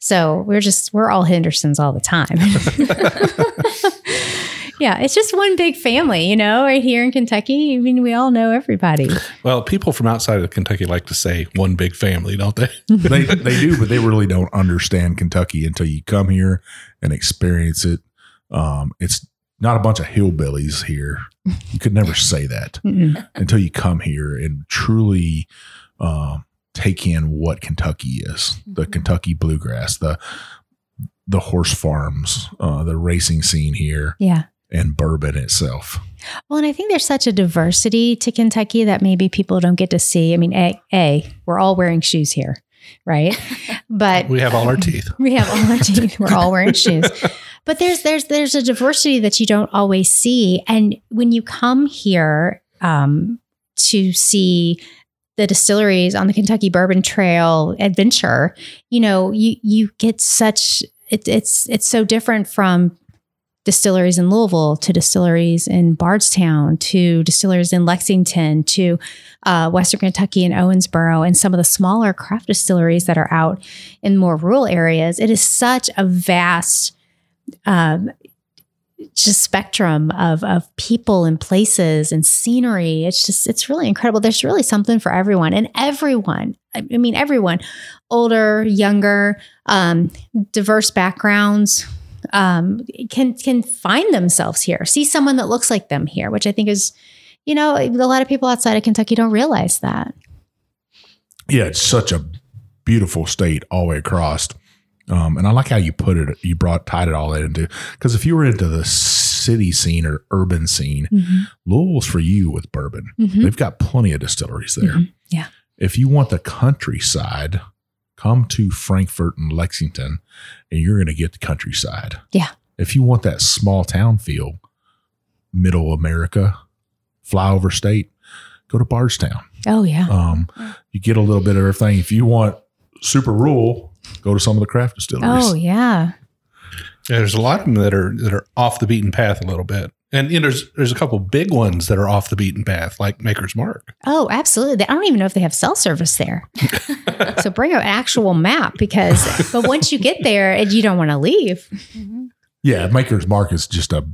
So we're just we're all Hendersons all the time. <laughs> yeah, it's just one big family, you know, right here in Kentucky. I mean, we all know everybody. Well, people from outside of Kentucky like to say one big family, don't they? <laughs> they they do, but they really don't understand Kentucky until you come here and experience it. Um, it's not a bunch of hillbillies here. You could never say that until you come here and truly um, take in what Kentucky is the Mhm. Kentucky bluegrass, the the horse farms, uh, the racing scene here, Yeah. and bourbon itself. Well, and I think there's such a diversity to Kentucky that maybe people don't get to see. I mean, a, a we're all wearing shoes here, right? <laughs> But We have all our teeth. <laughs> we have all our teeth. We're all wearing <laughs> shoes. But there's there's there's a diversity that you don't always see, and when you come here um, to see the distilleries on the Kentucky Bourbon Trail adventure, you know, you you get such it, it's it's so different from distilleries in Louisville to distilleries in Bardstown to distilleries in Lexington to uh, Western Kentucky and Owensboro and some of the smaller craft distilleries that are out in more rural areas. It is such a vast um, just spectrum of of people and places and scenery. It's just it's really incredible. There's really something for everyone and everyone. I mean, everyone, older, younger, um, diverse backgrounds, um, can can find themselves here. See someone that looks like them here, which I think is, you know, a lot of people outside of Kentucky don't realize that. Yeah, it's such a beautiful state all the way across. Um, and I like how you put it. You brought tied it all that into because if you were into the city scene or urban scene, Louisville's for you with bourbon. Mhm. They've got plenty of distilleries there. Mhm. Yeah. If you want the countryside, come to Frankfort and Lexington, and you're going to get the countryside. Yeah. If you want that small town feel, middle America, flyover state, go to Bardstown. Oh yeah. Um, you get a little bit of everything. If you want super rural, go to some of the craft distilleries. Oh yeah. Yeah, there's a lot of them that are that are off the beaten path a little bit, and you know, there's there's a couple big ones that are off the beaten path, like Maker's Mark. Oh, absolutely. I don't even know if they have cell service there. <laughs> so bring an actual map because, but once you get there, and you don't want to leave. Mhm. Yeah, Maker's Mark is just a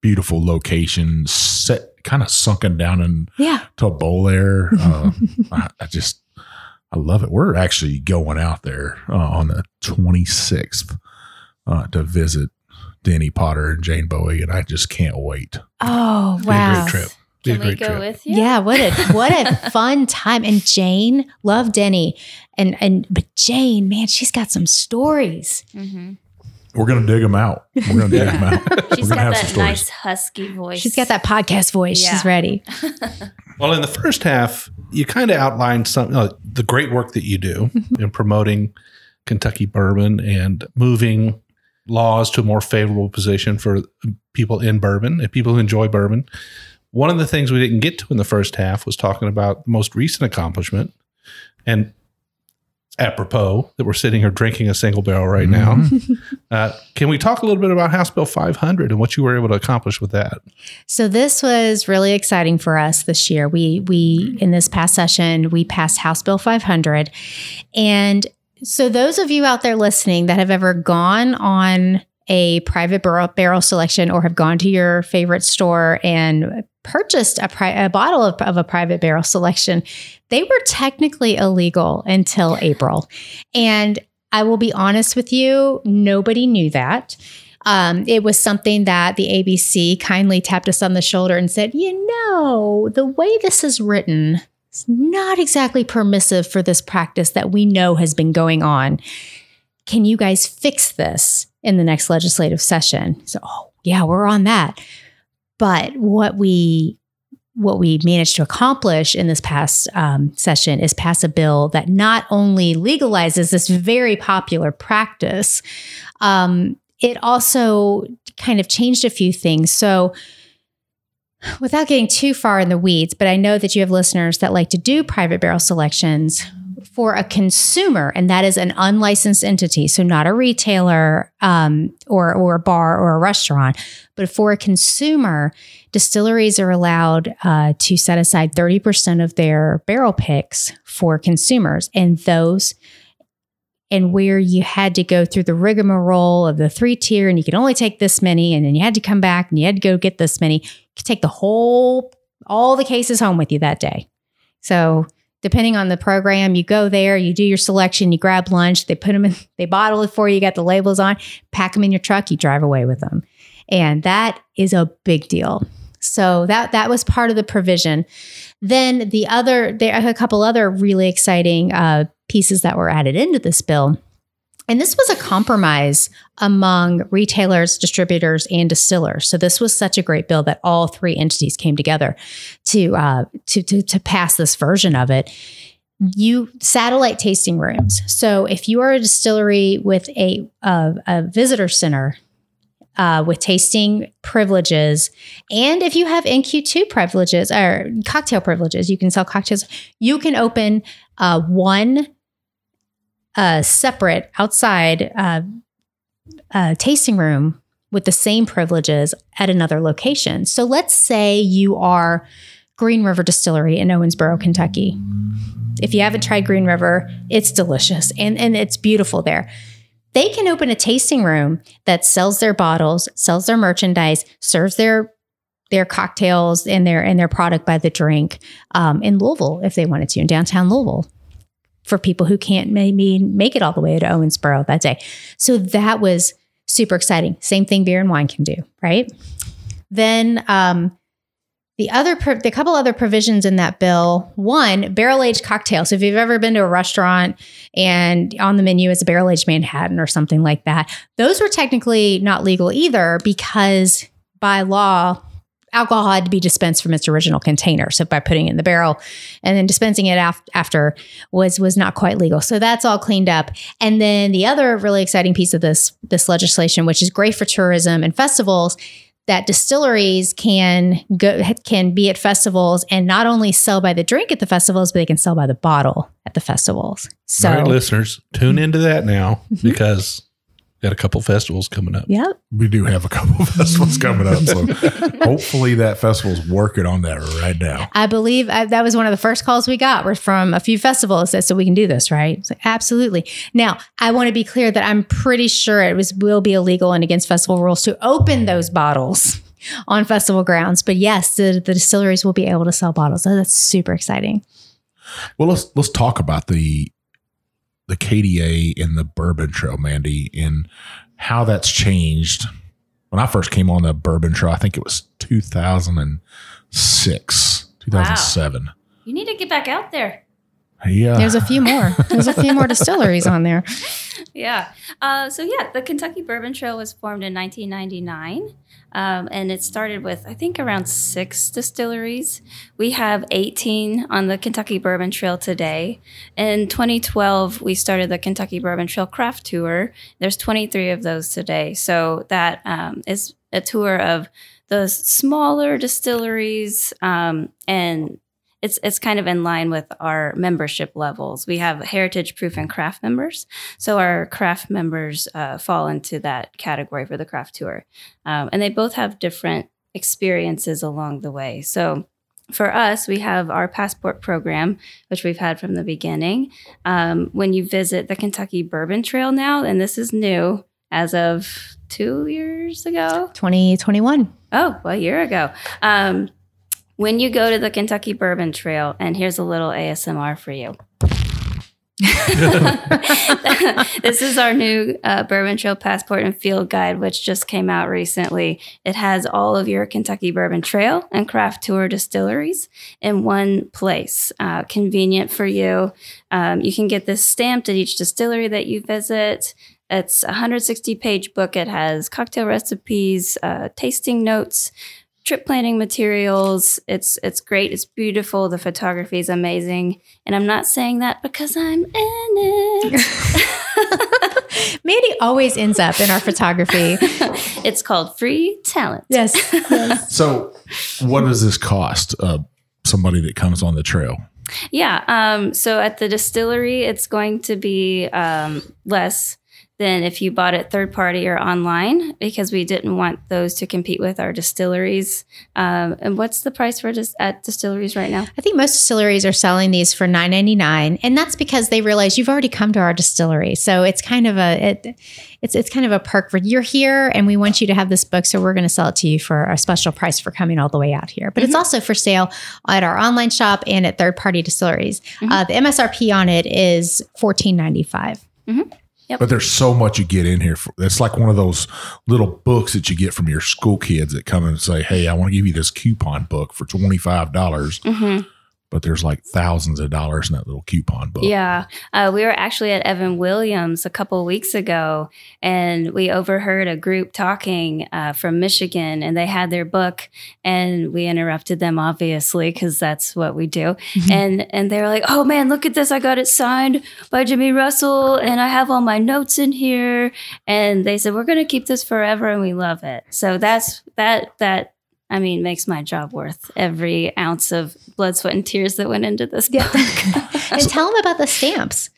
beautiful location, set kind of sunken down into Yeah. a bowl there. Uh, <laughs> I, I just, I love it. We're actually going out there uh, on the 26th uh, to visit Denny Potter and Jane Bowie, and I just can't wait. Oh Be a wow. great trip. Be a Can we great go trip. with you? Yeah, what a what a <laughs> fun time. And Jane, love Denny. And and but Jane, man, she's got some stories. hmm We're gonna dig them out. We're gonna dig them <laughs> out. She's We're gonna got have some that stories. nice husky voice. She's got that podcast voice. Yeah. She's ready. <laughs> Well, in the first half, you kind of outlined some uh, the great work that you do in promoting Kentucky bourbon and moving laws to a more favorable position for people in bourbon and people who enjoy bourbon. One of the things we didn't get to in the first half was talking about the most recent accomplishment, and apropos that we're sitting here drinking a single barrel right now. Mhm. <laughs> Uh, can we talk a little bit about House Bill 500 and what you were able to accomplish with that? So this was really exciting for us this year. We we in this past session we passed House Bill 500, and so those of you out there listening that have ever gone on a private barrel, barrel selection or have gone to your favorite store and purchased a, pri- a bottle of, of a private barrel selection, they were technically illegal until April, and I will be honest with you, nobody knew that. Um, it was something that the ABC kindly tapped us on the shoulder and said, you know, the way this is written is not exactly permissive for this practice that we know has been going on. Can you guys fix this in the next legislative session? So, oh, yeah, we're on that. But what we what we managed to accomplish in this past um, session is pass a bill that not only legalizes this very popular practice, um, it also kind of changed a few things. So, without getting too far in the weeds, but I know that you have listeners that like to do private barrel selections for a consumer, and that is an unlicensed entity, so not a retailer um, or or a bar or a restaurant, but for a consumer, distilleries are allowed uh, to set aside thirty percent of their barrel picks for consumers, and those and where you had to go through the rigmarole of the three tier and you could only take this many and then you had to come back and you had to go get this many you could take the whole all the cases home with you that day. So depending on the program you go there you do your selection you grab lunch they put them in <laughs> they bottle it for you you got the labels on pack them in your truck you drive away with them and that is a big deal. So that that was part of the provision. Then the other there are a couple other really exciting uh, pieces that were added into this bill. And this was a compromise among retailers, distributors, and distillers. So this was such a great bill that all three entities came together to uh, to, to to pass this version of it. You satellite tasting rooms. So if you are a distillery with a a, a visitor center uh, with tasting privileges. And if you have NQ2 privileges or cocktail privileges, you can sell cocktails. You can open uh, one uh, separate outside uh, uh, tasting room with the same privileges at another location. So let's say you are Green River Distillery in Owensboro, Kentucky. If you haven't tried Green River, it's delicious and, and it's beautiful there. They can open a tasting room that sells their bottles, sells their merchandise, serves their their cocktails and their and their product by the drink um, in Louisville if they wanted to in downtown Louisville for people who can't maybe make it all the way to Owensboro that day. So that was super exciting. Same thing beer and wine can do, right? Then um, the other, the couple other provisions in that bill. One, barrel aged cocktails. So if you've ever been to a restaurant and on the menu is a barrel aged Manhattan or something like that, those were technically not legal either because by law alcohol had to be dispensed from its original container. So by putting it in the barrel and then dispensing it af- after was was not quite legal. So that's all cleaned up. And then the other really exciting piece of this this legislation, which is great for tourism and festivals, that distilleries can go can be at festivals and not only sell by the drink at the festivals, but they can sell by the bottle at the festivals. So, All right, listeners, tune into that now mm-hmm. because got a couple festivals coming up. Yep. We do have a couple <laughs> festivals coming up, so <laughs> hopefully that festival's working on that right now. I believe uh, that was one of the first calls we got. Were from a few festivals that said, "So we can do this, right?" So absolutely. Now, I want to be clear that I'm pretty sure it was will be illegal and against festival rules to open those bottles <laughs> on festival grounds. But yes, the, the distilleries will be able to sell bottles. So that's super exciting. Well, let's let's talk about the the KDA and the Bourbon Trail, Mandy, and how that's changed. When I first came on the Bourbon Trail, I think it was 2006, 2007. You need to get back out there. Yeah. There's a few more. There's a few more distilleries on there. <laughs> Yeah. Uh, so, yeah, the Kentucky Bourbon Trail was formed in 1999. Um, and it started with, I think, around six distilleries. We have 18 on the Kentucky Bourbon Trail today. In 2012, we started the Kentucky Bourbon Trail Craft Tour. There's 23 of those today. So that um, is a tour of the smaller distilleries um, and it's it's kind of in line with our membership levels. We have heritage proof and craft members, so our craft members uh, fall into that category for the craft tour, um, and they both have different experiences along the way. So. For us, we have our passport program, which we've had from the beginning. Um, when you visit the Kentucky Bourbon Trail now, and this is new as of two years ago, 2021. Oh, a year ago. Um, when you go to the Kentucky Bourbon Trail, and here's a little ASMR for you. <laughs> this is our new uh, Bourbon Trail Passport and Field Guide, which just came out recently. It has all of your Kentucky Bourbon Trail and craft tour distilleries in one place. Uh, convenient for you. Um, you can get this stamped at each distillery that you visit. It's a 160 page book. It has cocktail recipes, uh, tasting notes, trip planning materials. It's it's great. It's beautiful. The photography is amazing. And I'm not saying that because I'm in it. <laughs> Mandy always ends up in our photography. <laughs> it's called Free Talent. Yes. yes. <laughs> So, what does this cost uh, somebody that comes on the trail? Yeah. Um, so at the distillery, it's going to be um, less than if you bought it third party or online because we didn't want those to compete with our distilleries. Um, and what's the price for dis- at distilleries right now? I think most distilleries are selling these for nine ninety nine, and that's because they realize you've already come to our distillery, so it's kind of a it, it's it's kind of a perk for you're here, and we want you to have this book, so we're going to sell it to you for a special price for coming all the way out here. But mm-hmm. it's also for sale at our online shop and at third party distilleries. Mm-hmm. Uh, the MSRP on it is fourteen ninety five. Mm-hmm. Yep. But there's so much you get in here. For, it's like one of those little books that you get from your school kids that come and say, "Hey, I want to give you this coupon book for twenty five dollars." Mm-hmm but there's like thousands of dollars in that little coupon book. Yeah. Uh, we were actually at Evan Williams a couple weeks ago, and we overheard a group talking uh, from Michigan, and they had their book, and we interrupted them obviously because that's what we do. Mm-hmm. And and they were like, "Oh man, look at this! I got it signed by Jimmy Russell, and I have all my notes in here." And they said, "We're going to keep this forever, and we love it." So that's that that I mean, makes my job worth every ounce of blood, sweat, and tears that went into this book. <laughs> <laughs> and tell them about the stamps.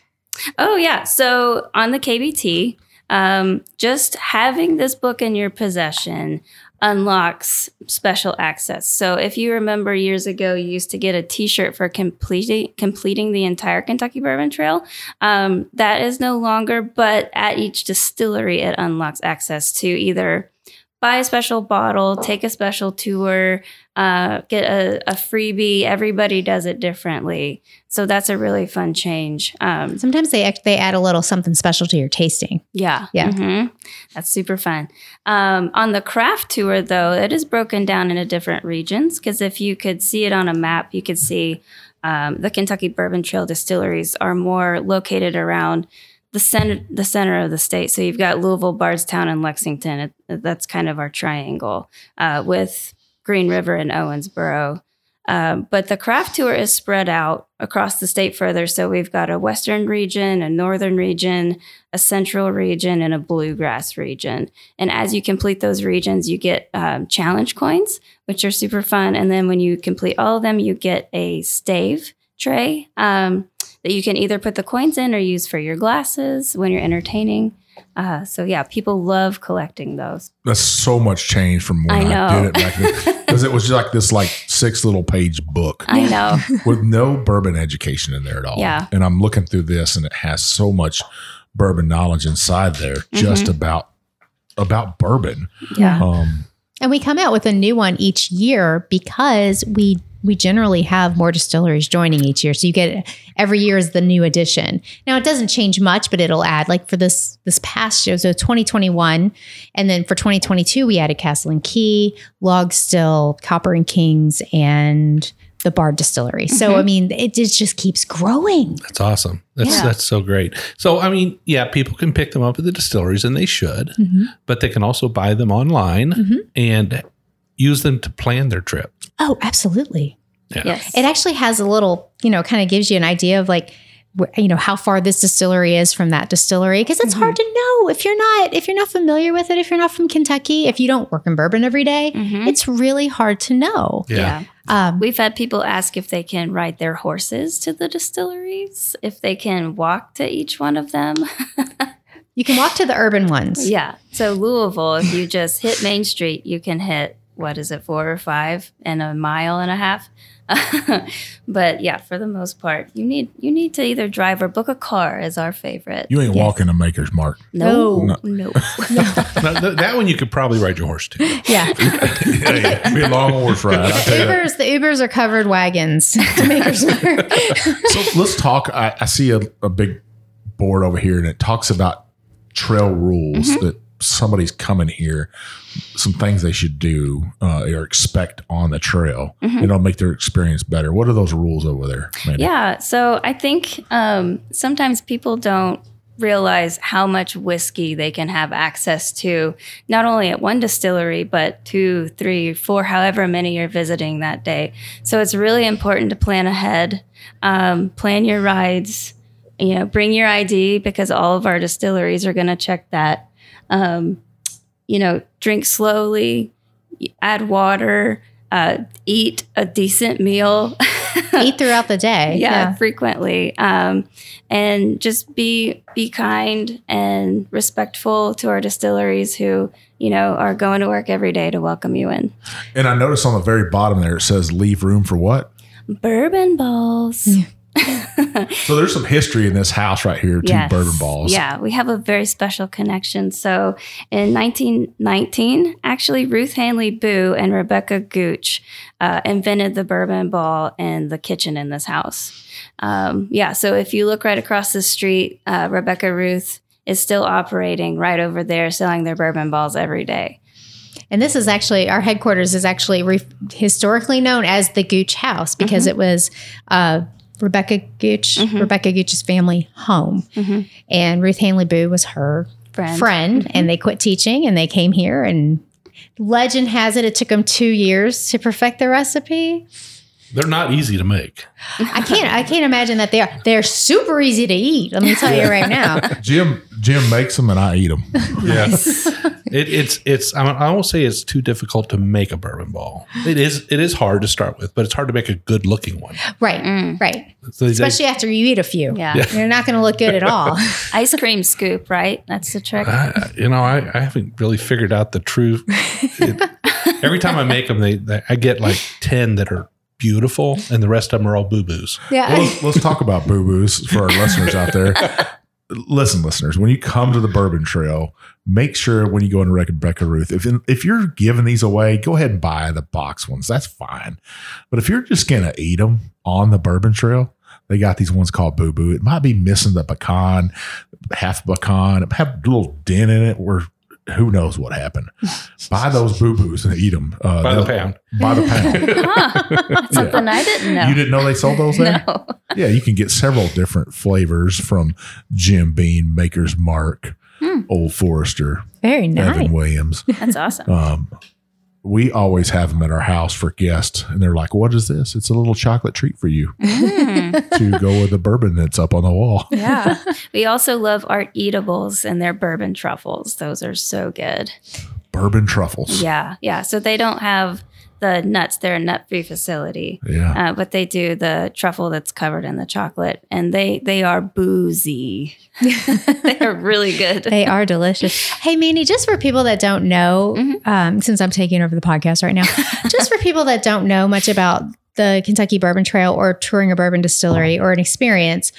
Oh, yeah. So on the KBT, um, just having this book in your possession unlocks special access. So if you remember years ago, you used to get a T-shirt for completing completing the entire Kentucky Bourbon Trail. Um, that is no longer, but at each distillery, it unlocks access to either buy a special bottle, take a special tour, uh, get a, a, freebie. Everybody does it differently, so that's a really fun change. Um, Sometimes they they add a little something special to your tasting. Yeah, yeah, mm-hmm. that's super fun. Um, on the craft tour, though, it is broken down into different regions because if you could see it on a map, you could see um, the Kentucky Bourbon Trail distilleries are more located around the center the center of the state. So you've got Louisville, Bardstown, and Lexington. It, that's kind of our triangle uh, with Green River and Owensboro. Um, but the craft tour is spread out across the state further. So we've got a western region, a northern region, a central region, and a bluegrass region. And as you complete those regions, you get um, challenge coins, which are super fun. And then when you complete all of them, you get a stave tray. Um, that you can either put the coins in or use for your glasses when you're entertaining. Uh, so yeah, people love collecting those. That's so much change from when I, I did it back then <laughs> because it was just like this like six little page book. I know with no bourbon education in there at all. Yeah, and I'm looking through this and it has so much bourbon knowledge inside there, mm-hmm. just about about bourbon. Yeah. Um, and we come out with a new one each year because we we generally have more distilleries joining each year. So you get every year is the new addition. Now it doesn't change much, but it'll add like for this this past year, so 2021, and then for 2022 we added Castle and Key, Log Still, Copper and Kings, and the Bard Distillery. Mm-hmm. So I mean, it just keeps growing. That's awesome. That's yeah. that's so great. So I mean, yeah, people can pick them up at the distilleries, and they should, mm-hmm. but they can also buy them online mm-hmm. and use them to plan their trip. Oh, absolutely. Yeah. Yes. It actually has a little, you know, kind of gives you an idea of like, you know how far this distillery is from that distillery because it's mm-hmm. hard to know if you're not if you're not familiar with it if you're not from kentucky if you don't work in bourbon every day, mm-hmm. it's really hard to know yeah, yeah. Um, we've had people ask if they can ride their horses to the distilleries if they can walk to each one of them you can walk to the urban <laughs> ones yeah so louisville if you just hit main street you can hit what is it, four or five and a mile and a half. <laughs> but yeah, for the most part, you need you need to either drive or book a car as our favorite. You ain't walking to Maker's Mark. no, No. <laughs> no. Now, th- that one you could probably ride your horse to. <laughs> Yeah. yeah, be a long horse ride. I'll tell you that. Ubers, the Ubers are covered wagons to Maker's Mark. So let's talk. I, I see a, a big board over here, and it talks about trail rules Mm-hmm. that somebody's coming here. Some things they should do uh, or expect on the trail. It'll make their experience better. What are those rules over there? Mandy? Yeah. So I think um, sometimes people don't realize how much whiskey they can have access to, not only at one distillery, but two, three, four, however many you're visiting that day. So it's really important to plan ahead, um, plan your rides, you know, bring your ID because all of our distilleries are going to check that. Um, you know, drink slowly, add water, uh, eat a decent meal. <laughs> Eat throughout the day. yeah, frequently um, and just be be kind and respectful to our distilleries who you know are going to work every day to welcome you in And I noticed on the very bottom there it says leave room for what? bourbon balls <laughs> <laughs> So there's some history in this house right here. Two Yes. bourbon balls. Yeah, we have a very special connection. So in 1919, actually, Ruth Hanly Booe and Rebecca Gooch uh, invented the bourbon ball in the kitchen in this house. Um, yeah, so if you look right across the street, uh, Rebecca Ruth is still operating right over there, selling their bourbon balls every day. And this is actually our headquarters is actually re- historically known as the Gooch House because Mm-hmm. it was uh, Rebecca Gooch, Rebecca Gooch's family home, Mhm. and Ruth Hanly Booe was her Friend. friend, and they quit teaching and they came here. And legend has it, it took them two years to perfect the recipe. They're not easy to make. I can't, I can't imagine that they are. They're super easy to eat. Let me tell you right now. <laughs> Jim Jim makes them and I eat them. Yeah. it, it's it's I, I won't say it's too difficult to make a bourbon ball. It is it is hard to start with, but it's hard to make a good looking one. Right, Mm. right. So they- Especially after you eat a few. Yeah. Yeah. You're not going to look good at all. <laughs> Ice cream scoop, right? That's the trick. I, you know, I, I haven't really figured out the true. it- <laughs> every time I make them, they, they I get like ten that are beautiful, and the rest of them are all boo boos. yeah. Well, let's, let's talk about boo boos for our listeners out there. <laughs> Listen, listeners, when you come to the Bourbon Trail, make sure when you go into Rebecca Ruth, if if you're giving these away, go ahead and buy the box ones. That's fine. But if you're just gonna eat them on the Bourbon Trail, they got these ones called Boo Boo. It might be missing the pecan, half pecan, it have a little dent in it where who knows what happened. <laughs> buy those Boo Boos and eat them uh, By the they'll- pound. By the pound. <laughs> Huh. That's <laughs> something I didn't know. You didn't know they sold those there? No. Yeah, you can get several different flavors from Jim Beam, Maker's Mark, Hmm. Old Forester, Very nice. Evan Williams. That's awesome. Um, we always have them at our house for guests, and they're like, "What is this? It's a little chocolate treat for you Mm. to go with the bourbon that's up on the wall." <laughs> Yeah. <laughs> we also love art eatables and their bourbon truffles. Those are so good. Bourbon truffles. Yeah. Yeah. So they don't have the nuts, they're a nut free facility. Yeah. Uh, but they do the truffle that's covered in the chocolate, and they they are boozy. <laughs> <laughs> they are really good. They are delicious. Hey, Mandy, just for people that don't know, Mhm. um, since I'm taking over the podcast right now, <laughs> just for people that don't know much about the Kentucky Bourbon Trail or touring a bourbon distillery or an experience,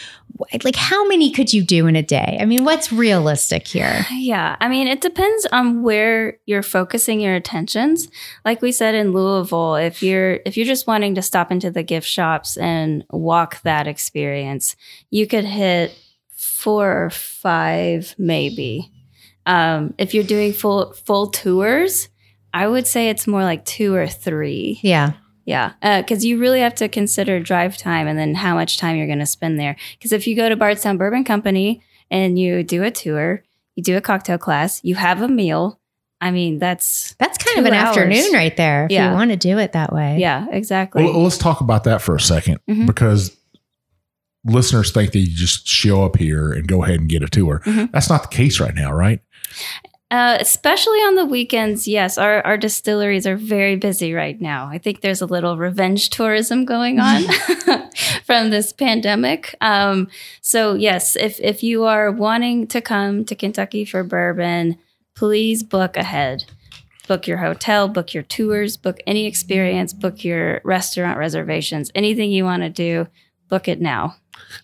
like how many could you do in a day? I mean, what's realistic here? Yeah, I mean, it depends on where you're focusing your attentions. Like we said in Louisville, if you're if you're just wanting to stop into the gift shops and walk that experience, you could hit four or five, maybe. Um, if you're doing full full tours, I would say it's more like two or three. Yeah. Yeah, because you really have to consider drive time and then how much time you're going to spend there. Because if you go to Bardstown Bourbon Company and you do a tour, you do a cocktail class, you have a meal. I mean, that's That's kind Two of an hours. afternoon right there if Yeah. you want to do it that way. yeah, exactly. Well, let's talk about that for a 2nd Mhm. because listeners think that you just show up here and go ahead and get a tour. Mhm. That's not the case right now, right? Uh, especially on the weekends, yes, our, our distilleries are very busy right now. I think there's a little revenge tourism going on <laughs> <laughs> from this pandemic. Um, so yes, if if you are wanting to come to Kentucky for bourbon, please book ahead. book your hotel, book your tours, book any experience, book your restaurant reservations, anything you want to do, book it now.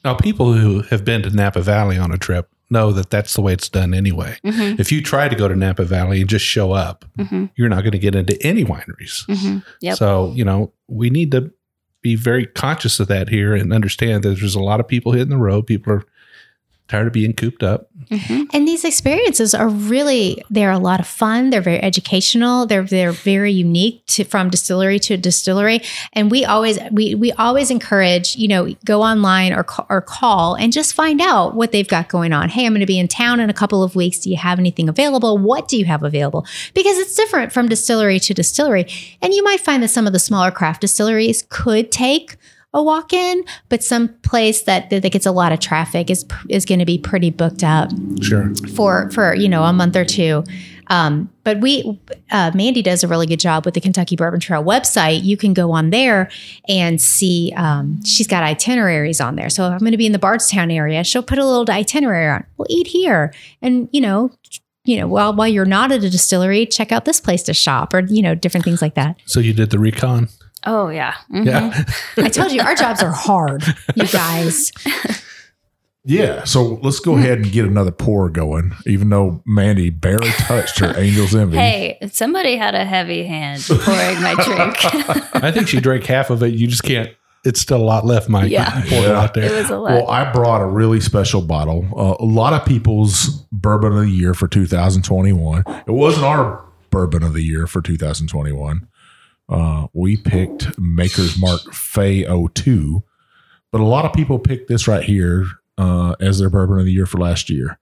Now, people who have been to Napa Valley on a trip know that that's the way it's done anyway. Mm-hmm, If you try to go to Napa Valley and just show up, mm-hmm, you're not going to get into any wineries. mm-hmm. Yep. So, you know, we need to be very conscious of that here and understand that there's a lot of people hitting the road. People are tired of being cooped up. Mm-hmm. And these experiences are really they're a lot of fun. They're very educational. They're they're very unique to from distillery to distillery. And we always we we always encourage you know go online or or call and just find out what they've got going on. Hey, I'm going to be in town in a couple of weeks. Do you have anything available? What do you have available? Because it's different from distillery to distillery. And you might find that some of the smaller craft distilleries could take a walk in, but some place that, that gets a lot of traffic is is going to be pretty booked up Sure. for for you know a month or two. Um, but we, uh, Mandy does a really good job with the Kentucky Bourbon Trail website. You can go on there and see. Um, she's got itineraries on there. So if I'm going to be in the Bardstown area, she'll put a little itinerary on. We'll eat here, and you know, you know, while while you're not at a distillery, check out this place to shop, or you know, different things like that. So you did the recon. Oh yeah. Mhm. Yeah. I told you our jobs are hard, you guys. Yeah, so let's go ahead and get another pour going, even though Mandy barely touched her Angel's <laughs> Envy. Hey, somebody had a heavy hand pouring my drink. <laughs> I think she drank half of it. You just can't. It's still a lot left, Mike. Yeah. Pour it Yeah. out it there. was a lot. Well, I brought a really special bottle. Uh, a lot of people's bourbon of the year for 2021. It wasn't our bourbon of the year for 2021. Uh, we picked Maker's Mark FAE-02, but a lot of people picked this right here uh, as their bourbon of the year for last year.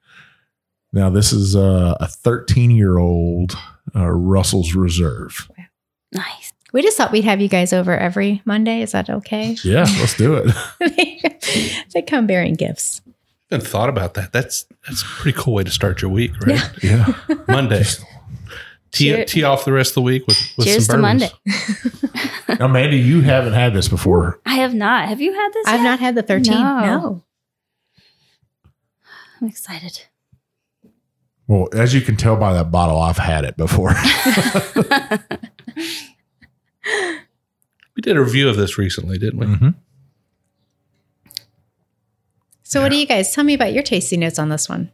Now, this is uh, a 13 year old uh, Russell's Reserve. nice. We just thought we'd have you guys over every Monday. Is that okay? <laughs> Yeah, let's do it. <laughs> they come bearing gifts. I haven't thought about that. That's that's a pretty cool way to start your week, right? Yeah. Monday. Tee, tee off the rest of the week with, with Cheers some to bourbons. Monday. <laughs> Now, Mandy, you haven't had this before. I have not. Have you had this? I've yet? not had the 13. No. No. I'm excited. Well, as you can tell by that bottle, I've had it before. <laughs> We did a review of this recently, didn't we? Mhm. So, what do you guys tell me about your tasting notes on this one?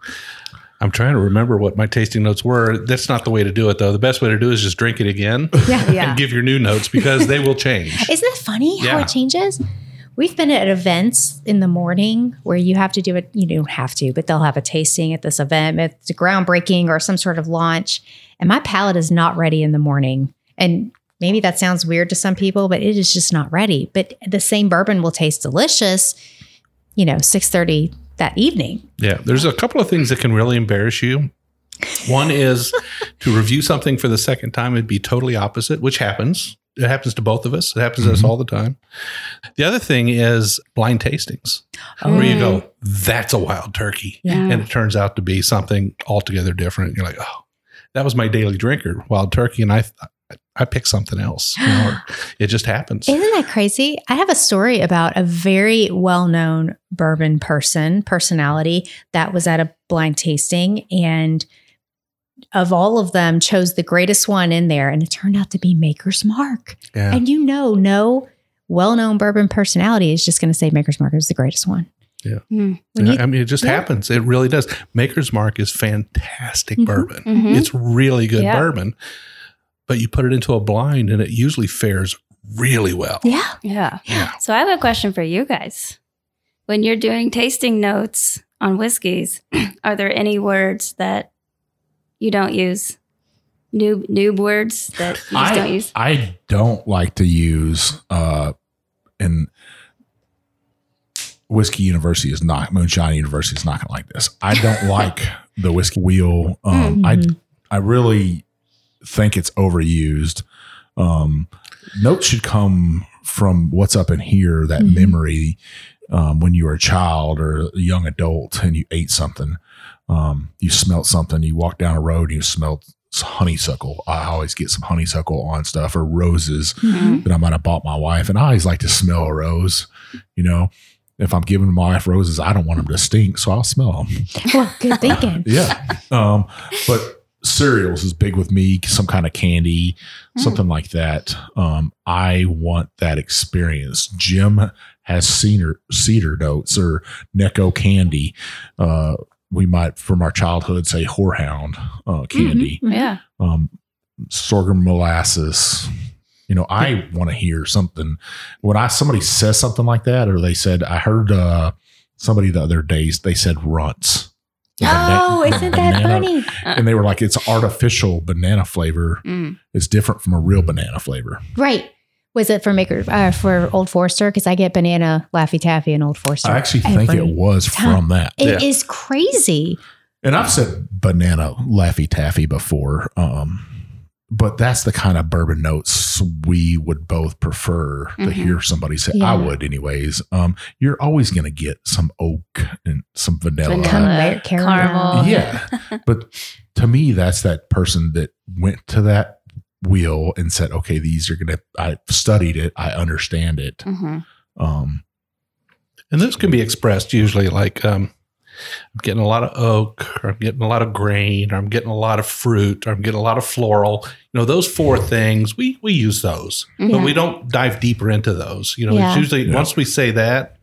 I'm trying to remember what my tasting notes were. That's not the way to do it, though. The best way to do it is just drink it again <laughs> Yeah. and give your new notes because they will change. <laughs> Isn't it funny how it changes? We've been at events in the morning where you have to do it. You don't have to, but they'll have a tasting at this event. It's a groundbreaking or some sort of launch. And my palate is not ready in the morning. And maybe that sounds weird to some people, but it is just not ready. But the same bourbon will taste delicious, you know, 630 that evening. Yeah, there's a couple of things that can really embarrass you. One is to review something for the second time and be totally opposite, which happens. It happens to both of us. It happens to us Mhm. all the time. The other thing is blind tastings, where you go, "That's a wild turkey," Yeah. and it turns out to be something altogether different. You're like, "Oh, that was my daily drinker, wild turkey," and I I picked something else. You know, it just happens. Isn't that crazy? I have a story about a very well known bourbon person, personality that was at a blind tasting and of all of them chose the greatest one in there and it turned out to be Maker's Mark. Yeah. And you know, no well known bourbon personality is just going to say Maker's Mark is the greatest one. Mm. When Yeah, I mean, it just Yeah. happens. It really does. Maker's Mark is fantastic Mhm. bourbon. Mhm. It's really good Yeah. bourbon, but you put it into a blind and it usually fares really well. yeah. Yeah. Yeah. So I have a question for you guys. When you're doing tasting notes on whiskeys, <clears throat> are there any words that you don't use? Noob noob words that you just I, don't use? I don't like to use uh and whiskey university is not moonshine university is not gonna like this i don't <laughs> like the whiskey wheel um Mhm. i i really think it's overused um notes should come from what's up in here that Mhm. memory um, when you were a child or a young adult and you ate something um, you smelt something you walked down a road and you smelled honeysuckle i always get some honeysuckle on stuff or roses Mhm. that I might have bought my wife. And I always like to smell a rose. You know, if I'm giving my wife roses, I don't want them to stink, so I'll smell them. Well, good thinking. <laughs> Yeah. Um, but cereals is big with me. Some kind of candy, Mm. something like that. Um, I want that experience. Jim has cedar cedar notes or Necco candy. Uh, we might from our childhood say horehound uh, candy, Mhm. Yeah. um, sorghum molasses. You know, I want to hear something when I somebody says something like that, or they said I heard uh, somebody the other days they said runts. <laughs> Oh, isn't that Banana- funny? And they were like, it's artificial banana flavor. Mm. It's different from a real banana flavor. Right. Was it for Maker uh, for Old Forester? Because I get banana Laffy Taffy and Old Forester. I actually think it was time. from that. It is Yeah. crazy. And I've said banana Laffy Taffy before. Um, but that's the kind of bourbon notes we would both prefer to Mhm. hear somebody say. Yeah. I would, anyways. Um, you're always going to get some oak and some vanilla. Vanilla, Caramel- caramel. Yeah. <laughs> but to me, that's that person that went to that wheel and said, okay, these are going to, I studied it. I understand it. Mhm. Um, And this can be expressed usually like um, I'm getting a lot of oak, or I'm getting a lot of grain, or I'm getting a lot of fruit, or I'm getting a lot of floral. You know, those four things we we use those, but we don't dive deeper into those. You know, Yeah. it's usually Yeah. once we say that,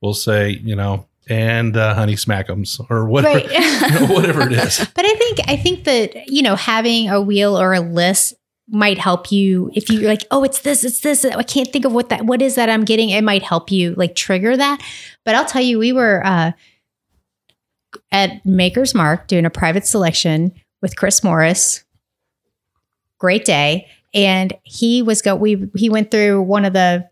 we'll say you know, and uh, honey smackums or whatever, Right. <laughs> you know, whatever it is. <laughs> But I think I think that you know having a wheel or a list might help you if you're like, oh, it's this, it's this. I can't think of what that what is that I'm getting. It might help you like trigger that. But I'll tell you, we were uh, at Maker's Mark doing a private selection with Chris Morris. Great day, and he was go. We he went through one of the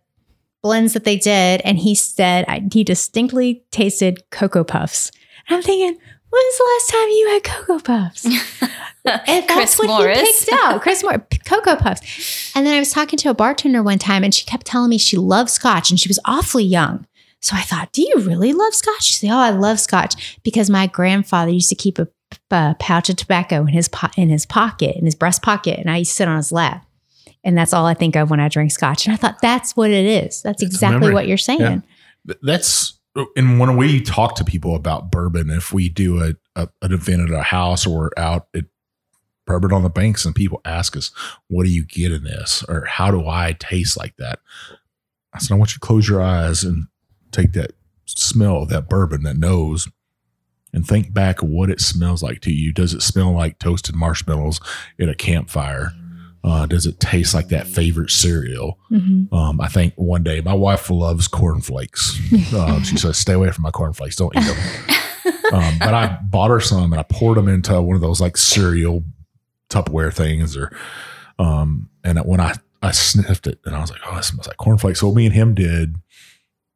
blends that they did, and he said I, he distinctly tasted Cocoa Puffs. And I'm thinking, when's the last time you had Cocoa Puffs? <laughs> And Chris that's what Morris. he picked out. Chris Morris, <laughs> Cocoa Puffs. And then I was talking to a bartender one time and she kept telling me she loved scotch and she was awfully young. So I thought, do you really love scotch? She said, oh, I love scotch because my grandfather used to keep a, a pouch of tobacco in his po- in his pocket, in his breast pocket, and I used to sit on his lap. And that's all I think of when I drink scotch. And I thought, that's what it is. That's exactly what you're saying. Yeah. Th- that's and when we talk to people about bourbon, if we do a, a an event at a house or out at bourbon on the banks and people ask us, what do you get in this? Or how do I taste like that? I said, I want you to close your eyes and take that smell of that bourbon, that nose, and think back what it smells like to you. Does it smell like toasted marshmallows in a campfire? Uh, does it taste like that favorite cereal? Mhm. Um, I think one day my wife loves cornflakes. <laughs> Um, she says, "Stay away from my cornflakes. Don't eat them." <laughs> um, but I bought her some and I poured them into one of those like cereal Tupperware things, or um, and when I I sniffed it and I was like, "Oh, it smells like cornflakes." So me and him did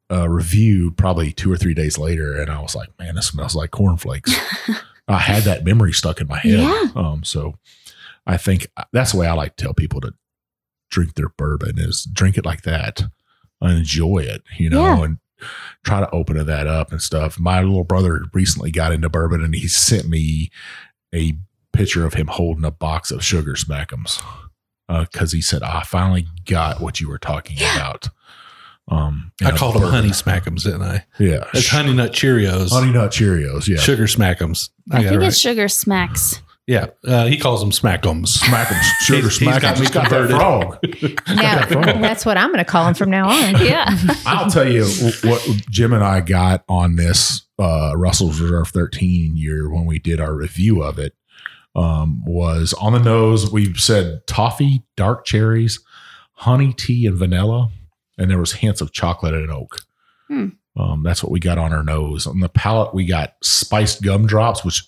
a review probably two or three days later, and I was like, "Man, this smells like cornflakes." <laughs> I had that memory stuck in my head. Yeah. Um, so I think that's the way I like to tell people to drink their bourbon is drink it like that and enjoy it, you know, Yeah. and try to open that up and stuff. My little brother recently got into bourbon and he sent me a picture of him holding a box of sugar smackums because he said, I finally got what you were talking about. Um, I in called them honey smackums, didn't I? Yeah. It's honey nut Cheerios, Honey Nut Cheerios. Yeah. sugar smackums. I, I think it right. it's sugar smacks. Yeah, uh, he calls them smackums. Smackums. <laughs> Sugar He's- he's got smackums. <laughs> He's got that frog. Now, that frog. that's what I'm going to call him from now on. <laughs> Yeah. I'll tell you what Jim and I got on this uh, Russell's Reserve 13 year when we did our review of it um, was on the nose. We said toffee, dark cherries, honey tea, and vanilla, and there was hints of chocolate and oak. Hmm. Um, that's what we got on our nose. On the palate, we got spiced gumdrops, which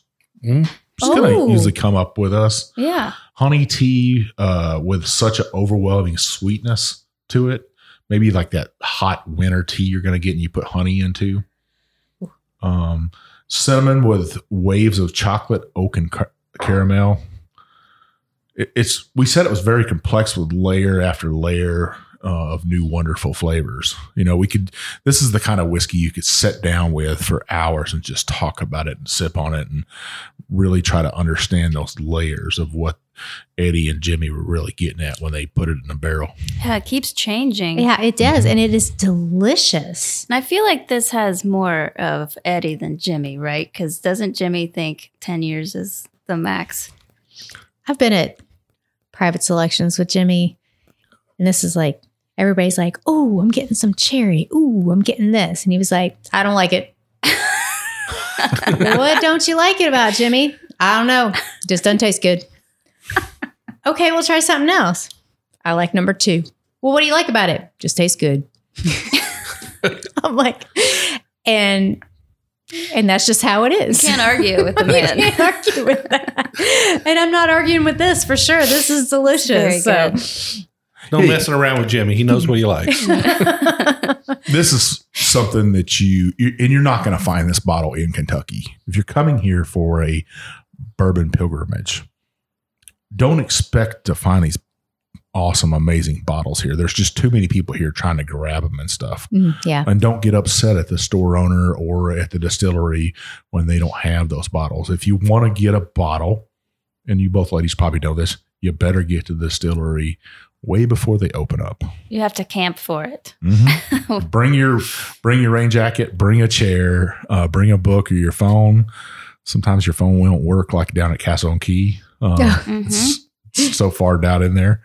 Mm. is going Oh. to usually come up with us Yeah. honey tea uh, with such an overwhelming sweetness to it. Maybe like that hot winter tea you're going to get and you put honey into. Um, cinnamon with waves of chocolate, oak, and car- caramel. It, it's we said it was very complex with layer after layer uh, of new wonderful flavors. You know, we could. This is the kind of whiskey you could sit down with for hours and just talk about it and sip on it and really try to understand those layers of what Eddie and Jimmy were really getting at when they put it in a barrel. Yeah. It keeps changing. Yeah, it does. And it is delicious. And I feel like this has more of Eddie than Jimmy, right? Because doesn't Jimmy think 10 years is the max? I've been at private selections with Jimmy, and this is like everybody's like, "Oh, I'm getting some cherry. Ooh, I'm getting this," and he was like, "I don't like it." <laughs> what don't you like it about Jimmy? I don't know. Just doesn't taste good. <laughs> okay, we'll try something else. I like number two. Well, what do you like about it? Just tastes good. <laughs> I'm like, and and that's just how it is. Can't argue with the You man. can't argue with that. And I'm not arguing with this for sure. This is delicious. So. No messing around with Jimmy. He knows what he likes. <laughs> this is something that you, you and you're not going to find this bottle in Kentucky. If you're coming here for a bourbon pilgrimage, don't expect to find these awesome, amazing bottles here. There's just too many people here trying to grab them and stuff. Mm, yeah. And don't get upset at the store owner or at the distillery when they don't have those bottles. If you want to get a bottle, and you both ladies probably know this, you better get to the distillery way before they open up. You have to camp for it. Mhm. <laughs> bring your bring your rain jacket, bring a chair, uh, bring a book or your phone. Sometimes your phone won't work like down at Castle and Key. Uh, <laughs> Mhm. it's, it's so far down in there.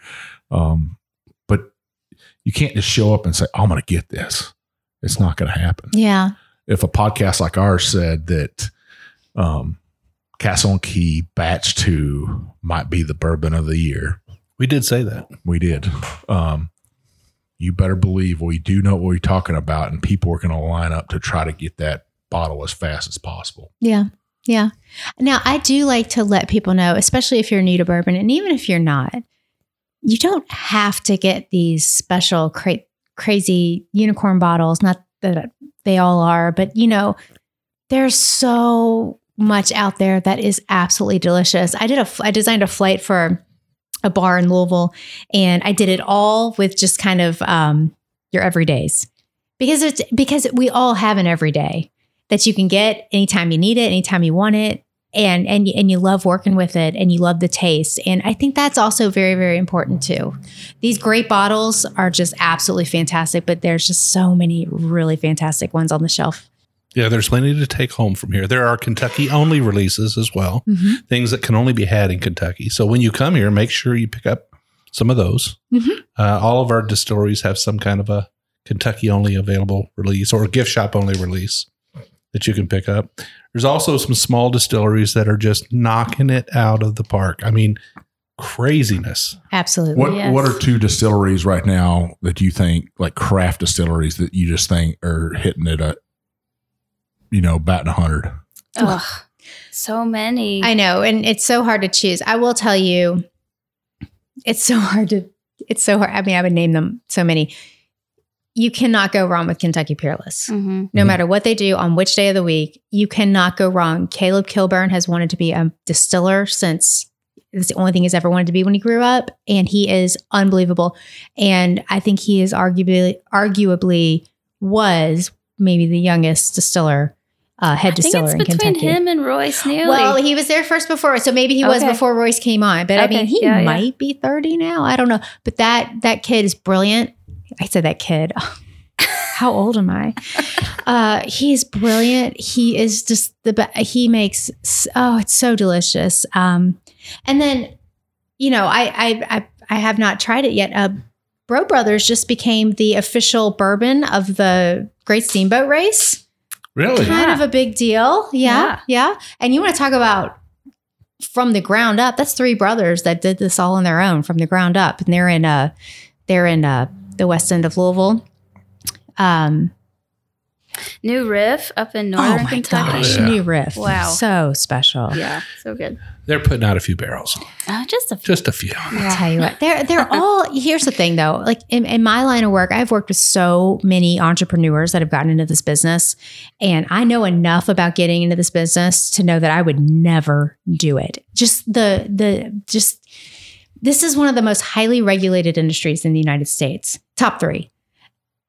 Um, but you can't just show up and say, I'm going to get this. It's not going to happen. Yeah. If a podcast like ours said that um, Castle and Key Batch 2 might be the bourbon of the year, We did say that. we did. Um, you better believe we do know what we're talking about, and people are going to line up to try to get that bottle as fast as possible. Yeah. Yeah. Now, I do like to let people know, especially if you're new to bourbon, and even if you're not, you don't have to get these special, cra- crazy unicorn bottles. Not that they all are, but you know, there's so much out there that is absolutely delicious. I did a, I designed a flight for a bar in Louisville, and I did it all with just kind of um, your everydays because it's because we all have an everyday that you can get anytime you need it, anytime you want it, and and and you love working with it, and you love the taste, and I think that's also very very important too. These great bottles are just absolutely fantastic, but there's just so many really fantastic ones on the shelf. Yeah, there's plenty to take home from here. There are Kentucky only releases as well, Mhm. things that can only be had in Kentucky. So when you come here, make sure you pick up some of those. Mhm. Uh, all of our distilleries have some kind of a Kentucky only available release or gift shop only release that you can pick up. There's also some small distilleries that are just knocking it out of the park. I mean, craziness. Absolutely. What Yes. What are two distilleries right now that you think like craft distilleries that you just think are hitting it a you know batting a hundred? Ugh, so many. I know, and it's so hard to choose. I will tell you, it's so hard to. It's so hard. I mean, I would name them so many. You cannot go wrong with Kentucky Peerless. Mhm. No Mhm. matter what they do on which day of the week, you cannot go wrong. Caleb Kilburn has wanted to be a distiller since it's the only thing he's ever wanted to be when he grew up, and he is unbelievable. And I think he is arguably, arguably, was maybe the youngest distiller, uh, head I think distiller it's in between Kentucky. him and Royce Neeley. Well, he was there first before, so maybe he was before Royce came on. But I mean, he yeah, yeah. might be thirty now. I don't know. But that that kid is brilliant. I said that kid. <laughs> How old am I? <laughs> Uh, he's brilliant. He is just the best. He makes oh, it's so delicious. Um, and then, you know, I I I, I have not tried it yet. Uh, Brough Brothers just became the official bourbon of the Great Steamboat Race Really? kind Yeah. of a big deal. Yeah, yeah. And you want to talk about from the ground up? That's three brothers that did this all on their own from the ground up, and they're in uh they're in uh the west end of Louisville. Um, New Riff up in northern oh my Kentucky. gosh, Yeah. new riff! Wow. so special. Yeah, so good. They're putting out a few barrels, Uh, just a few. just a few. I'll tell you what, they're they're <laughs> all. Here's the thing, though. Like in, in my line of work, I've worked with so many entrepreneurs that have gotten into this business, and I know enough about getting into this business to know that I would never do it. Just the the just this is one of the most highly regulated industries in the United States. Top three.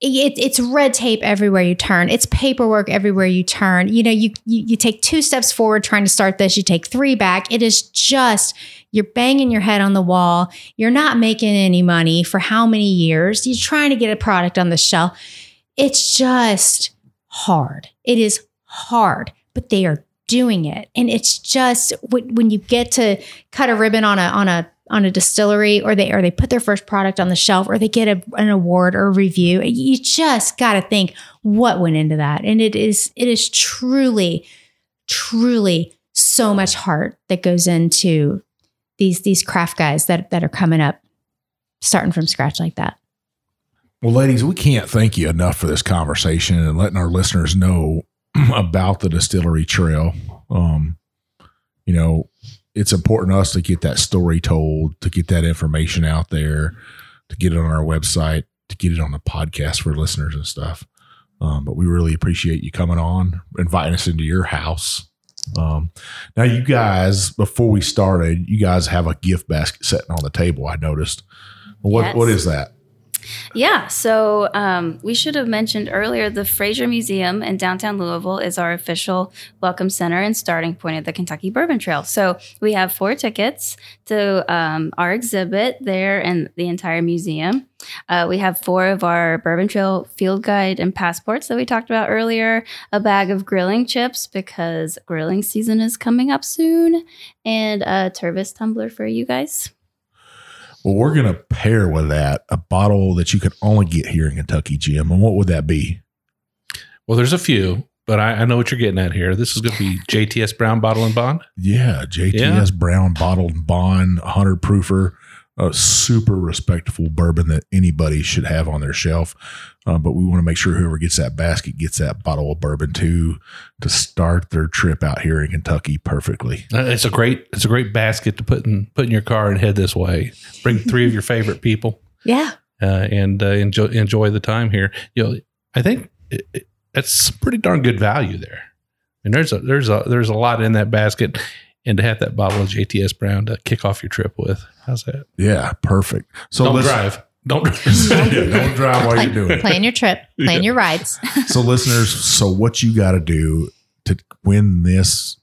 It, it's red tape everywhere you turn. It's paperwork everywhere you turn. You know, you, you you take two steps forward trying to start this. You take three back. It is just you're banging your head on the wall. You're not making any money for how many years? You're trying to get a product on the shelf. It's just hard. It is hard, but they are doing it. And it's just when you get to cut a ribbon on a on a on a distillery or they or they put their first product on the shelf or they get a, an award or a review. You just got to think what went into that. And it is it is truly truly so much heart that goes into these these craft guys that that are coming up starting from scratch like that. Well ladies we can't thank you enough for this conversation and letting our listeners know <clears throat> about the distillery trail. Um you know it's important to us to get that story told, to get that information out there, to get it on our website, to get it on the podcast for listeners and stuff. Um, but we really appreciate you coming on, inviting us into your house. Um, now, you guys, before we started, you guys have a gift basket sitting on the table. I noticed. What yes. what is that? Yeah, so um, we should have mentioned earlier the Frazier Museum in downtown Louisville is our official welcome center and starting point of the Kentucky Bourbon Trail. So we have four tickets to um, our exhibit there and the entire museum. Uh, we have four of our Bourbon Trail field guide and passports that we talked about earlier, a bag of grilling chips because grilling season is coming up soon, and a Tervis tumbler for you guys. Well, we're going to pair with that a bottle that you can only get here in Kentucky, Jim. And what would that be? Well, there's a few, but I, I know what you're getting at here. This is going to be <sighs> JTS Brown Bottle and Bond. Yeah, JTS yeah. Brown Bottle and Bond, 100 proofer a super respectful bourbon that anybody should have on their shelf. Uh, but we want to make sure whoever gets that basket gets that bottle of bourbon too to start their trip out here in Kentucky perfectly. Uh, it's a great it's a great basket to put in put in your car and head this way. Bring three of your favorite people. <laughs> Yeah. Uh, and uh, enjoy enjoy the time here. You know, I think it, it, it's pretty darn good value there. And there's a there's a there's a lot in that basket and to have that bottle of JTS Brown to kick off your trip with. How's that? Yeah, perfect. So don't drive. Don't, <laughs> don't drive while you're doing it. Plan your trip, <laughs> plan your rides. <laughs> so, listeners, so what you got to do to win this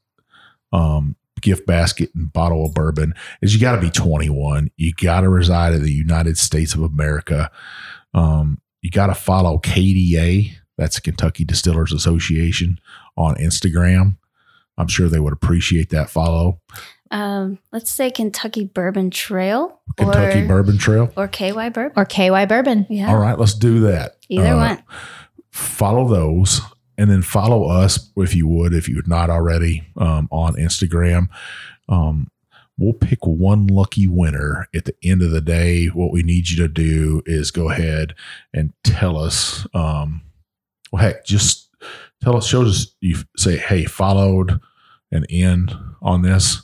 um, gift basket and bottle of bourbon is you got to be 21. You got to reside in the United States of America. Um, you got to follow KDA, that's Kentucky Distillers Association, on Instagram. I'm sure they would appreciate that follow. Um, let's say Kentucky Bourbon Trail. Kentucky or, Bourbon Trail. Or KY Bourbon. Or KY Bourbon. Yeah. All right, let's do that. Either uh, one. Follow those and then follow us if you would, if you're not already um, on Instagram. Um, we'll pick one lucky winner at the end of the day. What we need you to do is go ahead and tell us, um, well, heck, just tell us, show us, you say, hey, followed and in on this,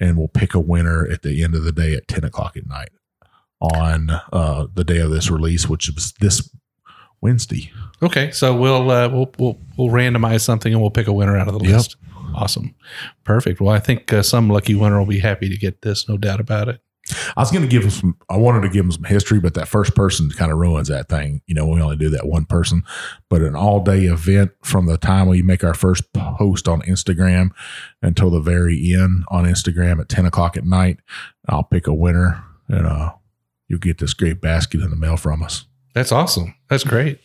and we'll pick a winner at the end of the day at 10 o'clock at night on uh, the day of this release, which is this Wednesday. Okay, so we'll uh, we'll we'll we'll randomize something and we'll pick a winner out of the yep. list. Awesome, perfect. Well, I think uh, some lucky winner will be happy to get this, no doubt about it. I was going to give him some. I wanted to give him some history, but that first person kind of ruins that thing. You know, we only do that one person, but an all day event from the time we make our first post on Instagram until the very end on Instagram at ten o'clock at night. I'll pick a winner, and uh, you'll get this great basket in the mail from us. That's awesome. That's great.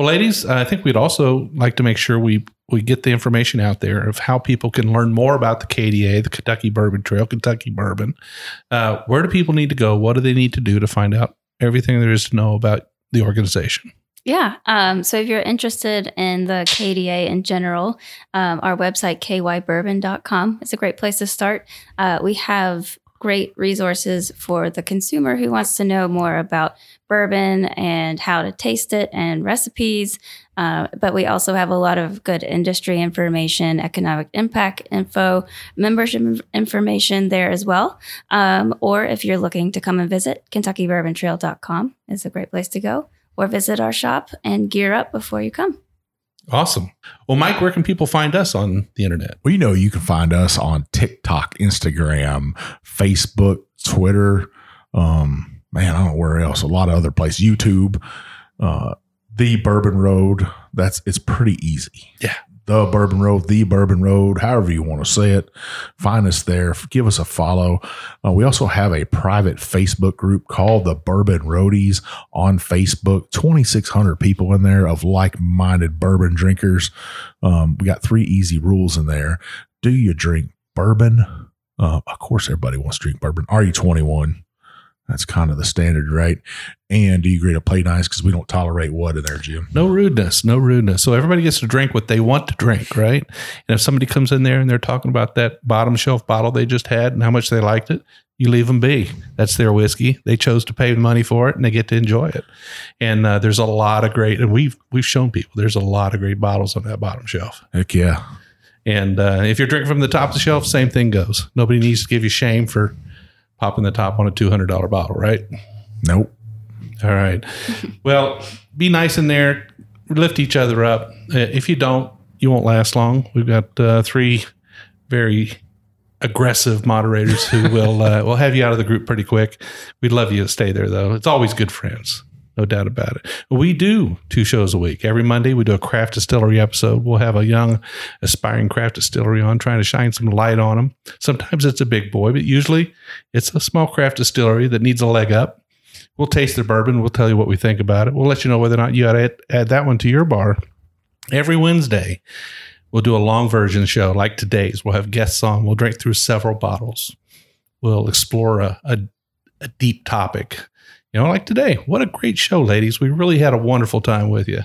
Well, ladies, I think we'd also like to make sure we we get the information out there of how people can learn more about the KDA, the Kentucky Bourbon Trail, Kentucky Bourbon. Uh, where do people need to go? What do they need to do to find out everything there is to know about the organization? Yeah. Um, so if you're interested in the KDA in general, um, our website, kybourbon.com, is a great place to start. Uh, we have great resources for the consumer who wants to know more about bourbon and how to taste it and recipes. Uh, but we also have a lot of good industry information, economic impact info, membership information there as well. Um, or if you're looking to come and visit, KentuckyBourbonTrail.com is a great place to go, or visit our shop and gear up before you come. Awesome. Well, Mike, where can people find us on the internet? Well, you know, you can find us on TikTok, Instagram, Facebook, Twitter. Um, man, I don't know where else. A lot of other places. YouTube, uh, the Bourbon Road. That's it's pretty easy. Yeah. The Bourbon Road, the Bourbon Road, however you want to say it. Find us there. Give us a follow. Uh, we also have a private Facebook group called the Bourbon Roadies on Facebook. 2,600 people in there of like minded bourbon drinkers. Um, we got three easy rules in there. Do you drink bourbon? Uh, of course, everybody wants to drink bourbon. Are you 21? That's kind of the standard, right? And do you agree to play nice? Because we don't tolerate what in there, Jim? No rudeness, no rudeness. So everybody gets to drink what they want to drink, right? And if somebody comes in there and they're talking about that bottom shelf bottle they just had and how much they liked it, you leave them be. That's their whiskey. They chose to pay the money for it, and they get to enjoy it. And uh, there's a lot of great, and we've we've shown people there's a lot of great bottles on that bottom shelf. Heck yeah. And uh, if you're drinking from the top of the shelf, same thing goes. Nobody needs to give you shame for popping the top on a $200 bottle, right? Nope. All right. <laughs> well, be nice in there. Lift each other up. Uh, If you don't, you won't last long. We've got uh, three very aggressive moderators who <laughs> will uh, will have you out of the group pretty quick. We'd love you to stay there, though. It's always good friends, no doubt about it. We do two shows a week. Every Monday, we do a craft distillery episode. We'll have a young, aspiring craft distillery on, trying to shine some light on them. Sometimes it's a big boy, but usually it's a small craft distillery that needs a leg up. We'll taste their bourbon. We'll tell you what we think about it. We'll let you know whether or not you ought to add, add that one to your bar. Every Wednesday, we'll do a long version show like today's. We'll have guests on. We'll drink through several bottles. We'll explore a, a, a deep topic. You know, like today. What a great show, ladies. We really had a wonderful time with you.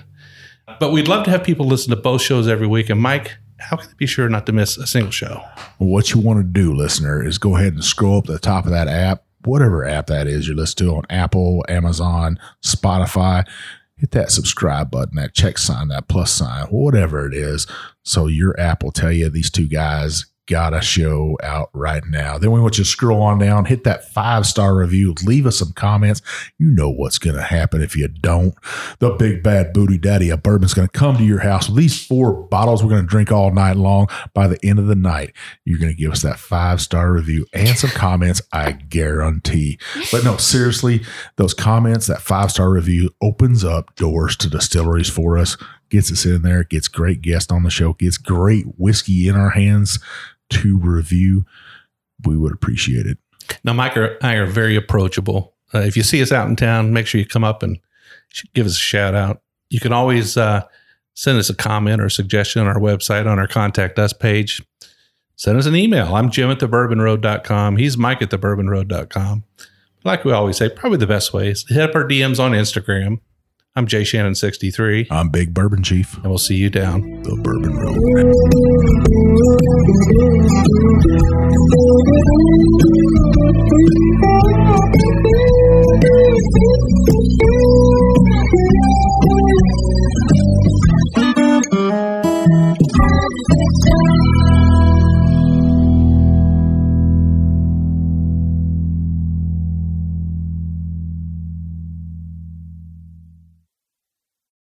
But we'd love to have people listen to both shows every week. And Mike, how can they be sure not to miss a single show? What you want to do, listener, is go ahead and scroll up to the top of that app, whatever app that is you listen to on Apple, Amazon, Spotify. Hit that subscribe button, that check sign, that plus sign, whatever it is. So your app will tell you these two guys got a show out right now. Then we want you to scroll on down, hit that five star review, leave us some comments. You know what's going to happen if you don't. The big bad booty daddy of bourbon's going to come to your house these four bottles we're going to drink all night long. By the end of the night, you're going to give us that five star review and some comments, I guarantee. But no, seriously, those comments, that five star review opens up doors to distilleries for us, gets us in there, gets great guests on the show, gets great whiskey in our hands to review. We would appreciate it. Now, Mike and I are very approachable. Uh, if you see us out in town, make sure you come up and give us a shout out. You can always uh, send us a comment or suggestion on our website on our contact us page. Send us an email. I'm Jim at thebourbonroad.com. He's Mike at thebourbonroad.com. Like we always say, probably the best way is to hit up our DMs on Instagram. I'm Jay Shannon 63. I'm Big Bourbon Chief. And we'll see you down the Bourbon Road.